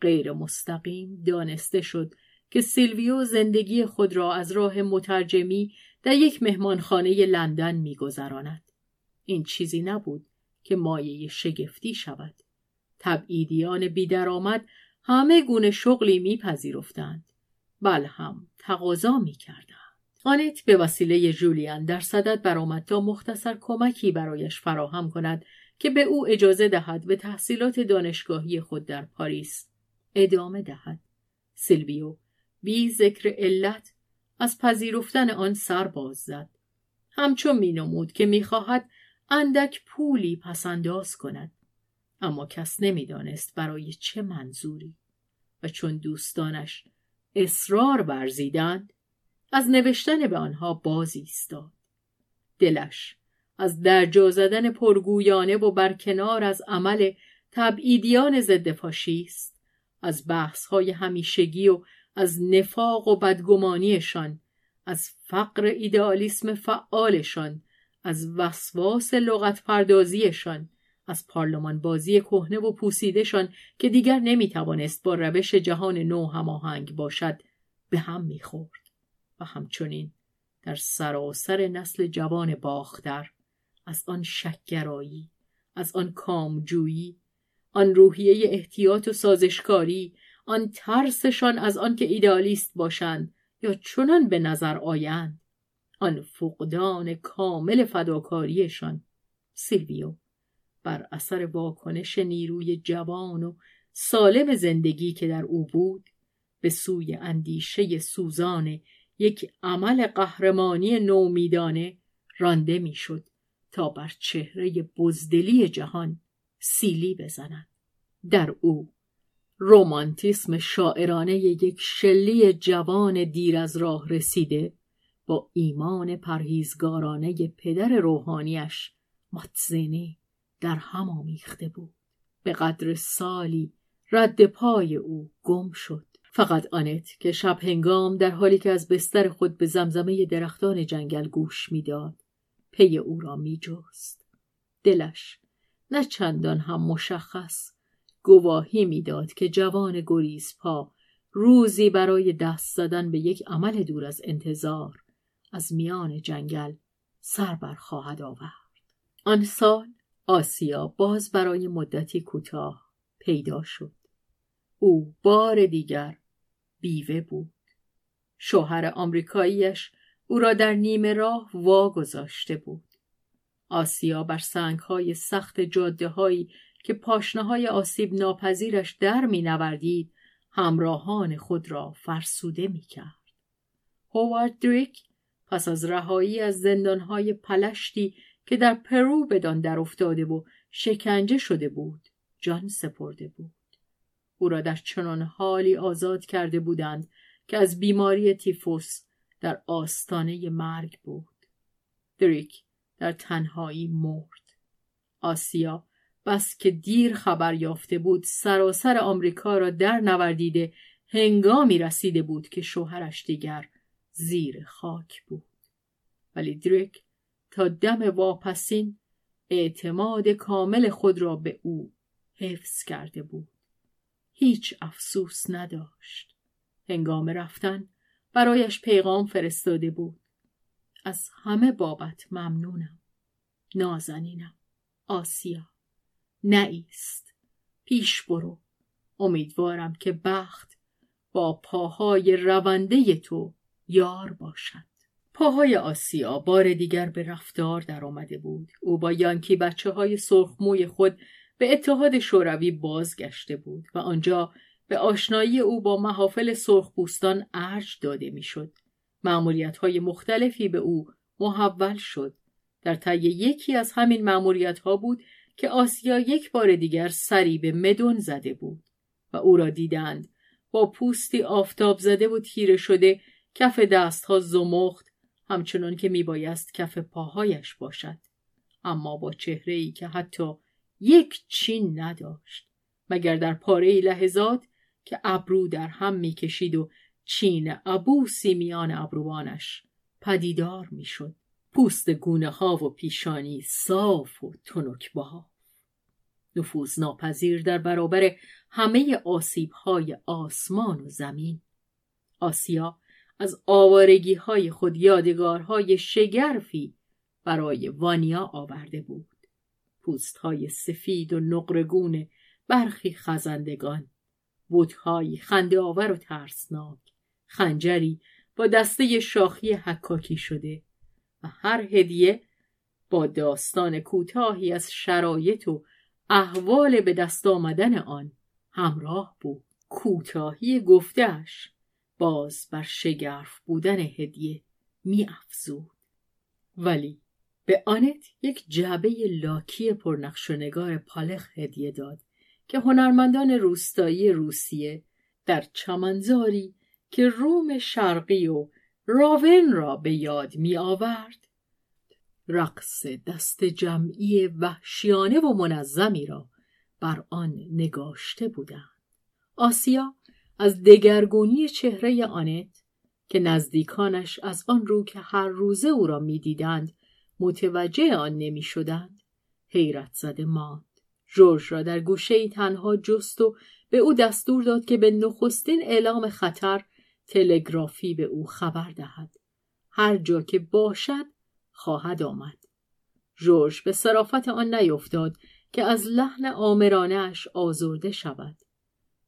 غیر مستقیم دانسته شد که سیلویو زندگی خود را از راه مترجمی در یک مهمانخانه لندن میگذراند. این چیزی نبود که مایه شگفتی شود. تبعیدیان بیدرآمد همه گونه شغلی میپذیرفتند. بل هم تقاضا می‌کردند. آنیت به وسیله جولیان در صدد برآمد تا مختصر کمکی برایش فراهم کند که به او اجازه دهد به تحصیلات دانشگاهی خود در پاریس ادامه دهد. سیلویو بی ذکر علت از پذیرفتن آن سر باز زد. همچون مینمود که می‌خواهد اندک پولی پسنداز کند. اما کس نمی‌دانست برای چه منظوری. و چون دوستانش اصرار ورزیدند از نوشتن به آنها باز ایستاد. دلش از درجا زدن پرگویانه و برکنار از عمل تبعیدیان ضد فاشیست از بحث های همیشگی و از نفاق و بدگمانیشان از فقر ایدئالیسم فعالشان از وسواس لغت پردازیشان از پارلمان بازی کهنه و پوسیدشان که دیگر نمی‌توانست با روش جهان نو هماهنگ باشد به هم می‌خورد. و همچنین در سراسر نسل جوان باختر از آن شکگرایی از آن کامجویی آن روحیه احتیاط و سازشکاری آن ترسشان از آن که ایدالیست باشند یا چنان به نظر آیند. آن فقدان کامل فداکاریشان. سیلویو بر اثر واکنش نیروی جوان و سالم زندگی که در او بود به سوی اندیشه سوزان یک عمل قهرمانی نومیدانه رانده می‌شد تا بر چهره بزدلی جهان سیلی بزند در او رومانتیسم شاعرانه یک شلی جوان دیر از راه رسیده با ایمان پرهیزگارانه پدر روحانیش ماتزینی در هم آمیخته بود. به قدر سالی رد پای او گم شد. فقط آنت که شب هنگام در حالی که از بستر خود به زمزمه درختان جنگل گوش می‌داد پی او را میجست. دلش نه چندان هم مشخص گواهی می‌داد که جوان گریز پا روزی برای دست زدن به یک عمل دور از انتظار از میان جنگل سر بر خواهد آورد. آن سال آسیا باز برای مدتی کوتاه پیدا شد. او بار دیگر بیوه بود. شوهر آمریکاییش او را در نیمه راه واگذاشته بود. آسیا بر سنگهای سخت جاده هایی که پاشنه های آسیب ناپذیرش در می نوردید همراهان خود را فرسوده می کرد. هوارد دریک پس از رهایی از زندانهای پلشتی که در پرو بدان در افتاده و شکنجه شده بود جان سپرده بود. او را در چنان حالی آزاد کرده بودند که از بیماری تیفوس در آستانه مرگ بود. دریک در تنهایی مرد. آسیا بس که دیر خبر یافته بود سراسر آمریکا را در نوردیده هنگامی رسیده بود که شوهرش دیگر زیر خاک بود. ولی دریک تا دم واپسین اعتماد کامل خود را به او حفظ کرده بود. هیچ افسوس نداشت. هنگام رفتن برایش پیغام فرستاده بود. از همه بابت ممنونم. نازنینم. آسیا. نایست. پیش برو. امیدوارم که بخت با پاهای رونده تو یار باشد. پاهای آسیا بار دیگر به رفتار در آمده بود. او با یانکی بچه های سرخموی خود به اتحاد شوروی بازگشته بود و آنجا به آشنایی او با محافل سرخپوستان ارج داده می‌شد. معمولیت های مختلفی به او محول شد. در طی یکی از همین معمولیت ها بود که آسیا یک بار دیگر سری به مدون زده بود و او را دیدند با پوستی آفتاب زده و تیره شده کف دستها زمخت همچنان که میبایست کف پاهایش باشد اما با چهره ای که حتی یک چین نداشت مگر در پاره لحظات که ابرو در هم می‌کشید و چین ابوسی میان ابروانش پدیدار می‌شد. پوست گونه ها و پیشانی صاف و تنک باف نفوذ ناپذیر در برابر همه آسیب های آسمان و زمین. آسیا از آوارگی های خود یادگارهای شگرفی برای وانیا آورده بود. پوست های سفید و نقرگون برخی خزندگان. بودهایی خنده آور و ترسناک. خنجری با دسته شاخی حکاکی شده و هر هدیه با داستان کوتاهی از شرایط و احوال به دست آمدن آن همراه بود. کوتاهی گفتهش باز بر شگرف بودن هدیه می افزود. ولی به آنت یک جعبه لاکی پرنقش و نگار پالخ هدیه داد که هنرمندان روستایی روسیه در چمنزاری که روم شرقی و راون را به یاد می آورد رقص دست جمعی وحشیانه و منظمی را بر آن نگاشته بودند. آسیا از دگرگونی چهره آنت که نزدیکانش از آن رو که هر روزه او را می‌دیدند متوجه آن نمی‌شدند. حیرت زده ماند. جورج را در گوشه تنها جست و به او دستور داد که به نخستین اعلام خطر تلگرافی به او خبر دهد. هر جا که باشد خواهد آمد. جورج به صرافت آن نیفتاد که از لحن آمرانش آزرده شود.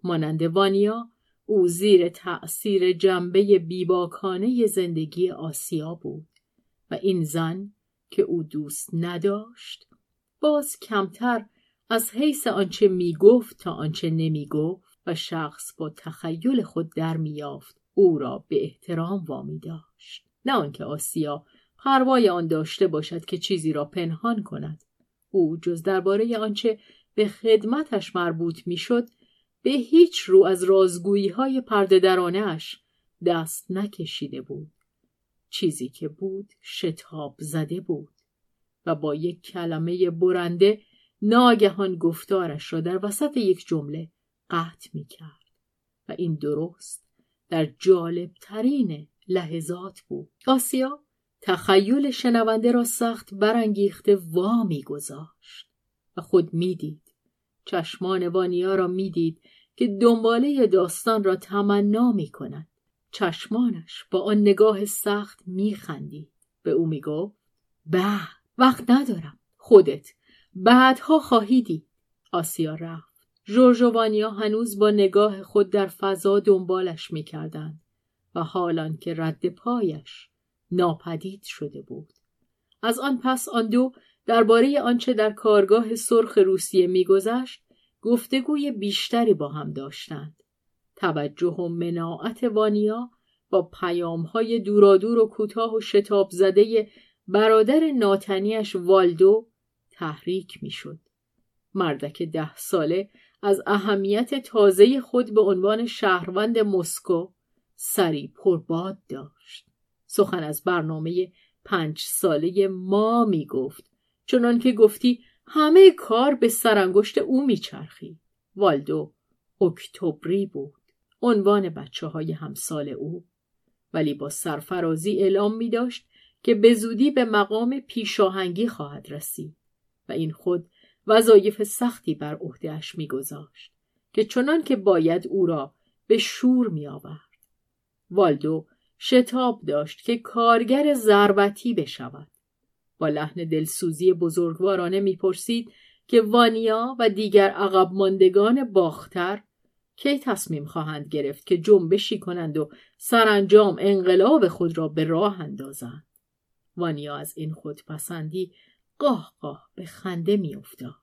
مانند وانیا او زیر تأثیر جنبه بیباکانه زندگی آسیا بود و این زن که او دوست نداشت باز کمتر از حیث آنچه می‌گفت تا آنچه نمی‌گفت و شخص با تخیل خود در میافت او را به احترام وامی داشت نه آنکه آسیا پروای آن داشته باشد که چیزی را پنهان کند او جز درباره آنچه به خدمتش مربوط می‌شد به هیچ رو از رازگویی های پرده درانش دست نکشیده بود. چیزی که بود شتاب زده بود و با یک کلمه برنده ناگهان گفتارش را در وسط یک جمله قطع می کرد و این درست در جالب ترین لحظات بود. آسیا تخیل شنونده را سخت برانگیخته وا گذاشت و خود می‌دید چشمان وانیا را می‌دید که دنباله داستان را تمنا می کند. چشمانش با آن نگاه سخت می خندید. به او می گفت به وقت ندارم. خودت بعدها خواهیدی. آسیا رفت. جورج وانیا هنوز با نگاه خود در فضا دنبالش می کردند و حالان که رد پایش ناپدید شده بود. از آن پس آن دو درباره آنچه در کارگاه سرخ روسیه میگذشت گفتگوی بیشتری با هم داشتند. توجه و مناعت وانیا با پیامهای دورادور و کوتاه و شتاب زده برادر ناتنیش والدو تحریک می‌شد. مردک ده ساله از اهمیت تازه خود به عنوان شهروند مسکو سری پرباد داشت. سخن از برنامه پنج ساله ما می گفت چنان که گفتی همه کار به سرانگشت او میچرخید. والدو اکتبری بود. عنوان بچه های همسال او ولی با سرفرازی اعلام می داشت که به زودی به مقام پیشاهنگی خواهد رسید و این خود وظایف سختی بر عهدهاش میگذاشت که چنان که باید او را به شور می آورد. والدو شتاب داشت که کارگر ضربتی بشود. با لحن دلسوزی بزرگوارانه می‌پرسید که وانیا و دیگر عقب ماندگان باختر کی تصمیم خواهند گرفت که جنبشی کنند و سرانجام انقلاب خود را به راه اندازند. وانیا از این خودپسندی قاه قاه به خنده میافتاد.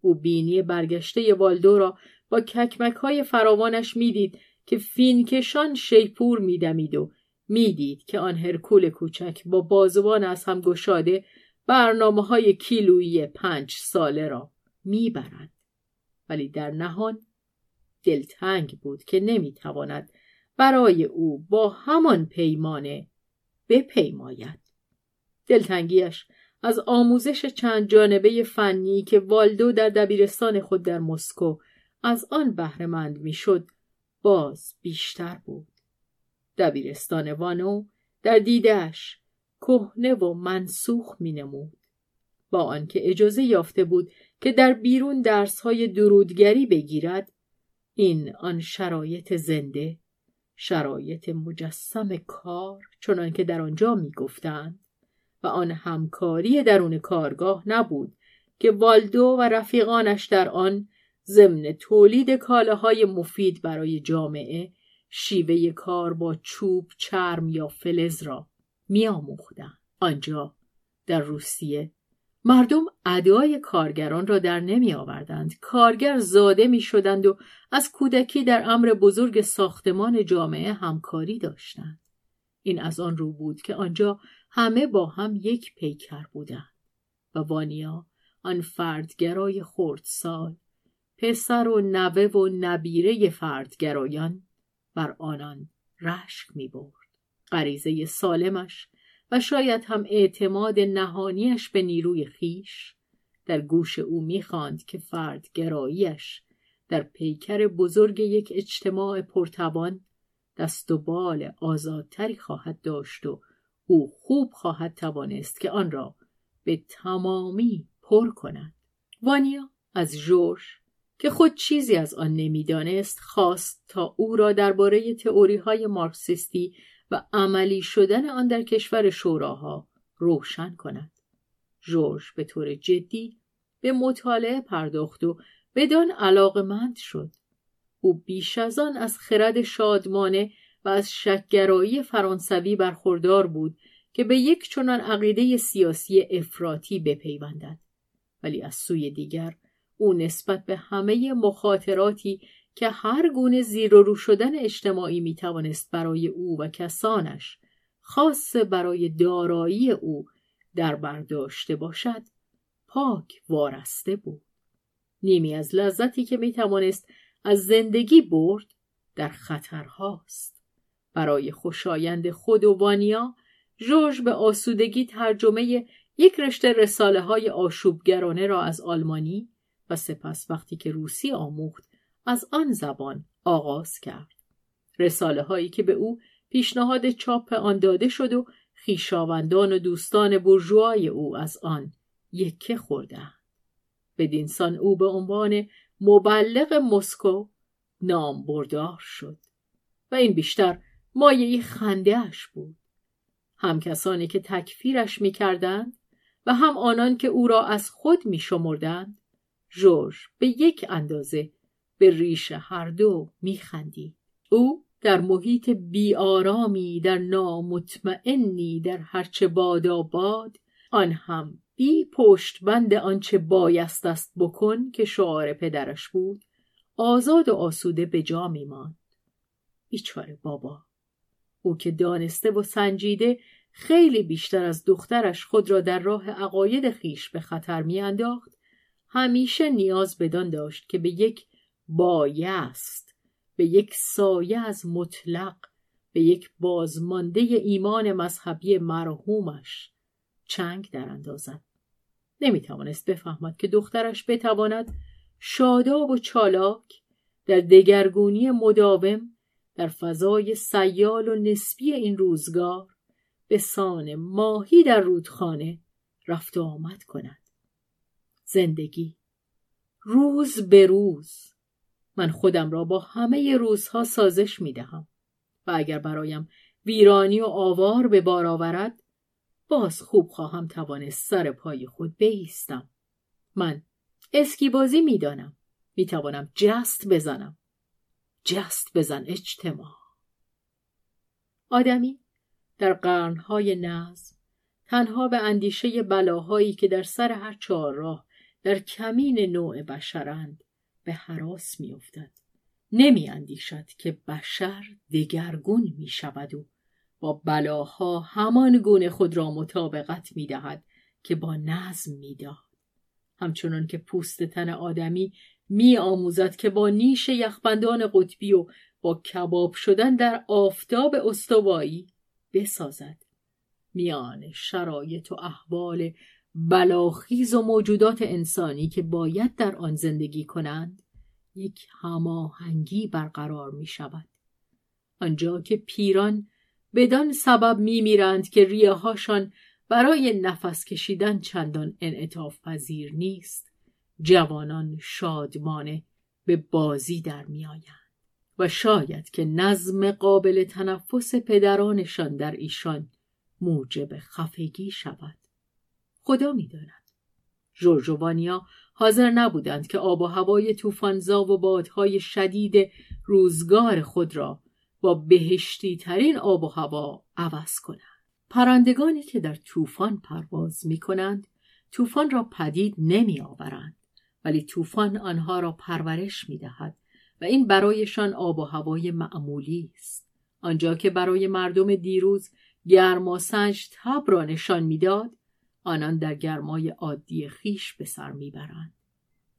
او بینی برگشته والدو را با ککمک های فراوانش می‌دید که فینکشان شیپور میدمید و می‌دید که آن هرکول کوچک با بازوان از هم گشاده برنامه های کیلویی پنج ساله را می‌برد ولی در نهان دلتنگ بود که نمی‌تواند برای او با همان پیمانه بپیماید. دلتنگیش از آموزش چند جانبه فنی که والدو در دبیرستان خود در مسکو از آن بهرهمند می‌شد باز بیشتر بود. دبیرستان وانو در دیدش کهنه و منسوخ مینمود. با آنکه اجازه یافته بود که در بیرون درسهای درودگری بگیرد این آن شرایط زنده شرایط مجسم کار چنان که در آنجا می‌گفتند و آن همکاری درون کارگاه نبود که والدو و رفیقانش در آن ضمن تولید کالاهای مفید برای جامعه شیوه کار با چوب، چرم یا فلز را میآموختند. آنجا در روسیه مردم ادای کارگران را در نمی آوردند. کارگر زاده می شدند و از کودکی در امر بزرگ ساختمان جامعه همکاری داشتند. این از آن رو بود که آنجا همه با هم یک پیکر بودند و وانیا آن فردگرای خردسال پسر و نوه و نبیره فردگرایان بر آنان رشک می برد. غریزه سالمش و شاید هم اعتماد نهانیش به نیروی خیش در گوش او می‌خواند که فردگراییش در پیکر بزرگ یک اجتماع پرتوان دست و بال آزادتری خواهد داشت و او خوب خواهد توانست که آن را به تمامی پر کند. وانیا از جورج که خود چیزی از آن نمی‌دانست خواست تا او را درباره تئوری های مارکسیستی و عملی شدن آن در کشور شوراها روشن کند. جورج به طور جدی به مطالعه پرداخت و بدان علاقمند شد. او بیش از آن از خرد شادمانه و از شکگرایی فرانسوی برخوردار بود که به یک چنان عقیده سیاسی افراطی بپیوندد. ولی از سوی دیگر او نسبت به همه مخاطراتی که هر گونه زیر و رو شدن اجتماعی می توانست برای او و کسانش خاص برای دارایی او در برداشته باشد پاک وارسته بود. نیمی از لذتی که می توانست از زندگی برد در خطرهاست. برای خوشایند خود و وانیا جورج به آسودگی ترجمه یک رشته رساله های آشوبگرانه را از آلمانی و سپس وقتی که روسی آموخت از آن زبان آغاز کرد. رساله هایی که به او پیشنهاد چاپ آن داده شد و خیشاوندان و دوستان برجوهای او از آن یکه خورده. بدینسان او به عنوان مبلغ مسکو نام بردار شد و این بیشتر مایه خندهاش بود. هم کسانی که تکفیرش می کردند و هم آنان که او را از خود می شمردند جورج به یک اندازه به ریش هر دو میخندید او در محیط بیارامی در نامطمئنی در هرچه باد آن هم بی پشت بند آنچه بایست است بکن که شعار پدرش بود. آزاد و آسوده به جا میماند. بیچاره بابا. او که دانسته و سنجیده خیلی بیشتر از دخترش خود را در راه عقاید خیش به خطر میانداخت همیشه نیاز بدان داشت که به یک بایست به یک سایه از مطلق به یک بازمانده ایمان مذهبی مرحومش چنگ در اندازد. نمی توانست بفهمد که دخترش بتواند شاداب و چالاک در دگرگونی مداوم در فضای سیال و نسبی این روزگار به سان ماهی در رودخانه رفت و آمد کند. زندگی روز به روز من خودم را با همه روزها سازش می دهم. و اگر برایم ویرانی و آوار به بار آورد باز خوب خواهم توانست سر پای خود بیستم. من اسکی بازی می‌دانم می‌توانم جست بزنم. جست بزن اجتماع. آدمی در قرنهای نظم تنها به اندیشه بلاهایی که در سر هر چهار راه در کمین نوع بشرند به حراس میافتد نمی اندیشد که بشر دگرگون می شود و با بلاها همان گونه خود را مطابقت می دهد که با نظم می داد. همچنان که پوست تن آدمی می آموزد که با نیش یخبندان قطبی و با کباب شدن در آفتاب استوایی بسازد. میان شرایط و احوال بلاخیز و موجودات انسانی که باید در آن زندگی کنند یک هماهنگی برقرار می شود. آنجا که پیران بدان سبب می میرند که ریه هاشان برای نفس کشیدن چندان انعطاف پذیر نیست جوانان شادمانه به بازی در میآیند و شاید که نظم قابل تنفس پدرانشان در ایشان موجب خفگی شود خدا می‌داند ژورژوانیا حاضر نبودند که آب و هوای طوفانزا و بادهای شدید روزگار خود را با بهشتی ترین آب و هوا عوض کنند. پرندگانی که در طوفان پرواز می کنند طوفان را پدید نمی آورند ولی طوفان آنها را پرورش می دهد و این برایشان آب و هوای معمولی است. آنجا که برای مردم دیروز گرماسنج تب را نشان می‌داد آنان در گرمای عادی خیش به سر می‌برند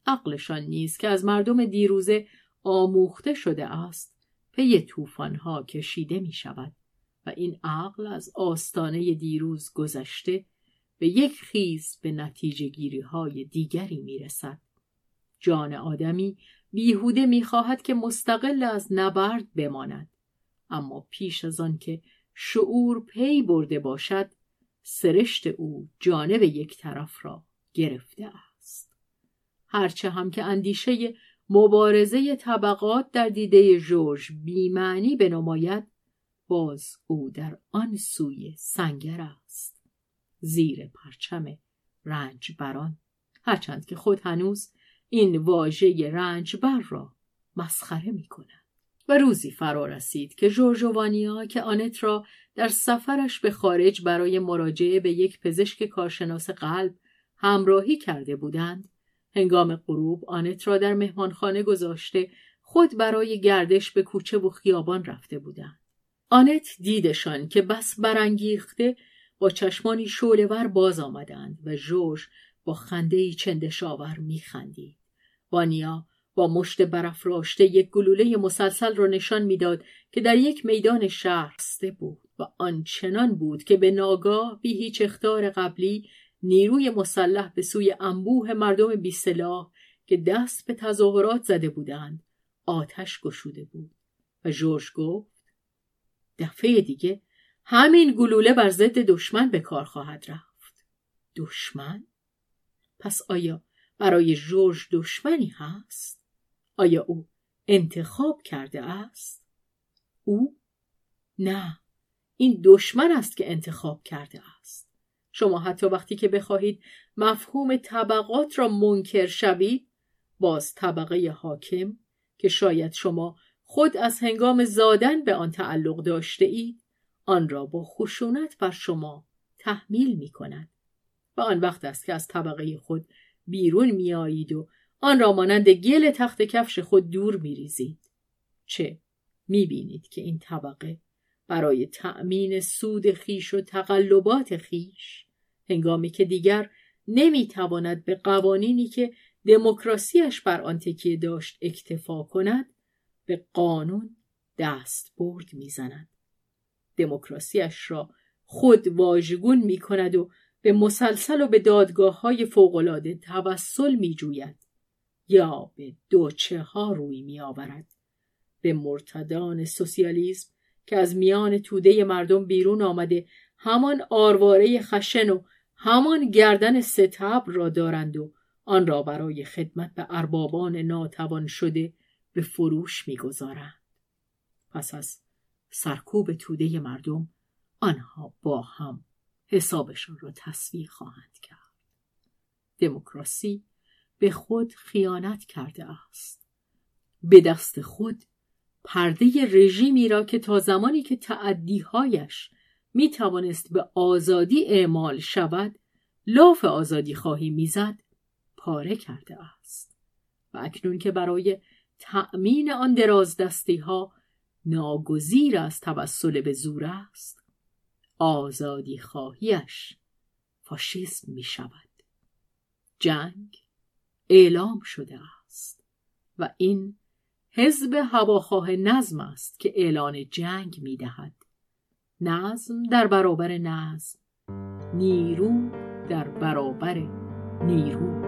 عقلشان نیست که از مردم دیروزه آموخته شده است پی طوفانها کشیده می شود و این عقل از آستانه دیروز گذشته به یک خیز به نتیجه گیری های دیگری می رسد. جان آدمی بیهوده می خواهد که مستقل از نبرد بماند اما پیش از آن که شعور پی برده باشد سرشت او جانب یک طرف را گرفته است. هرچه هم که اندیشه مبارزه طبقات در دیده جورج بیمعنی بنماید باز او در آن سوی سنگر است. زیر پرچم رنج بران هرچند که خود هنوز این واژه رنجبر را مسخره می کند. و روزی فرا رسید که جورجوانیا که آنت را در سفرش به خارج برای مراجعه به یک پزشک کارشناس قلب همراهی کرده بودند هنگام غروب آنت را در مهمانخانه گذاشته خود برای گردش به کوچه و خیابان رفته بودند. آنت دیدشان که بس برانگیخته با چشمانی شولور باز آمدند و جورج با خندهای چندشاور میخندید. وانیا با مشت برافراشته یک گلوله مسلسل را نشان می‌داد که در یک میدان شهر سته بود و آنچنان بود که به ناگاه بی هیچ اختار قبلی نیروی مسلح به سوی انبوه مردم بیسلاح که دست به تظاهرات زده بودند آتش گشوده بود. و جورج گفت دفعه دیگه همین گلوله بر ضد دشمن به کار خواهد رفت. دشمن؟ پس آیا برای جورج دشمنی هست؟ آیا او انتخاب کرده است؟ او؟ نه این دشمن است که انتخاب کرده است شما حتی وقتی که بخواهید مفهوم طبقات را منکر شوید باز طبقه حاکم که شاید شما خود از هنگام زادن به آن تعلق داشته اید آن را با خشونت بر شما تحمیل می کند و آن وقت است که از طبقه خود بیرون می آیید و آن را مانند گل تخت کفش خود دور میریزید. چه؟ می‌بینید که این طبقه برای تأمین سود خیش و تقلبات خیش هنگامی که دیگر نمی‌تواند به قوانینی که دموکراسیش بر آن تکیه داشت اکتفا کند به قانون دست برد می‌زند. دموکراسیش را خود واژگون می کند و به مسلسل و به دادگاه های فوقلاده توسل می جوید یا به دوچه ها روی می آورد. به مرتدان سوسیالیسم که از میان توده مردم بیرون آمده همان آرواره خشن و همان گردن ستبر را دارند و آن را برای خدمت به اربابان ناتوان شده به فروش می‌گذارند پس از سرکوب توده مردم آنها با هم حسابشان را تصویر خواهند کرد دموکراسی به خود خیانت کرده است. به دست خود پرده رژیمی را که تا زمانی که تعدیهایش می توانست به آزادی اعمال شود لاف آزادی خواهی می‌زد پاره کرده است. و اکنون که برای تأمین آن درازدستی ها ناگزیر از توسل به زور است آزادی خواهیش فاشیسم می شود جنگ اعلام شده است. و این حزب هواخواه نظم است که اعلان جنگ می دهد نظم در برابر نظم نیرو در برابر نیرو.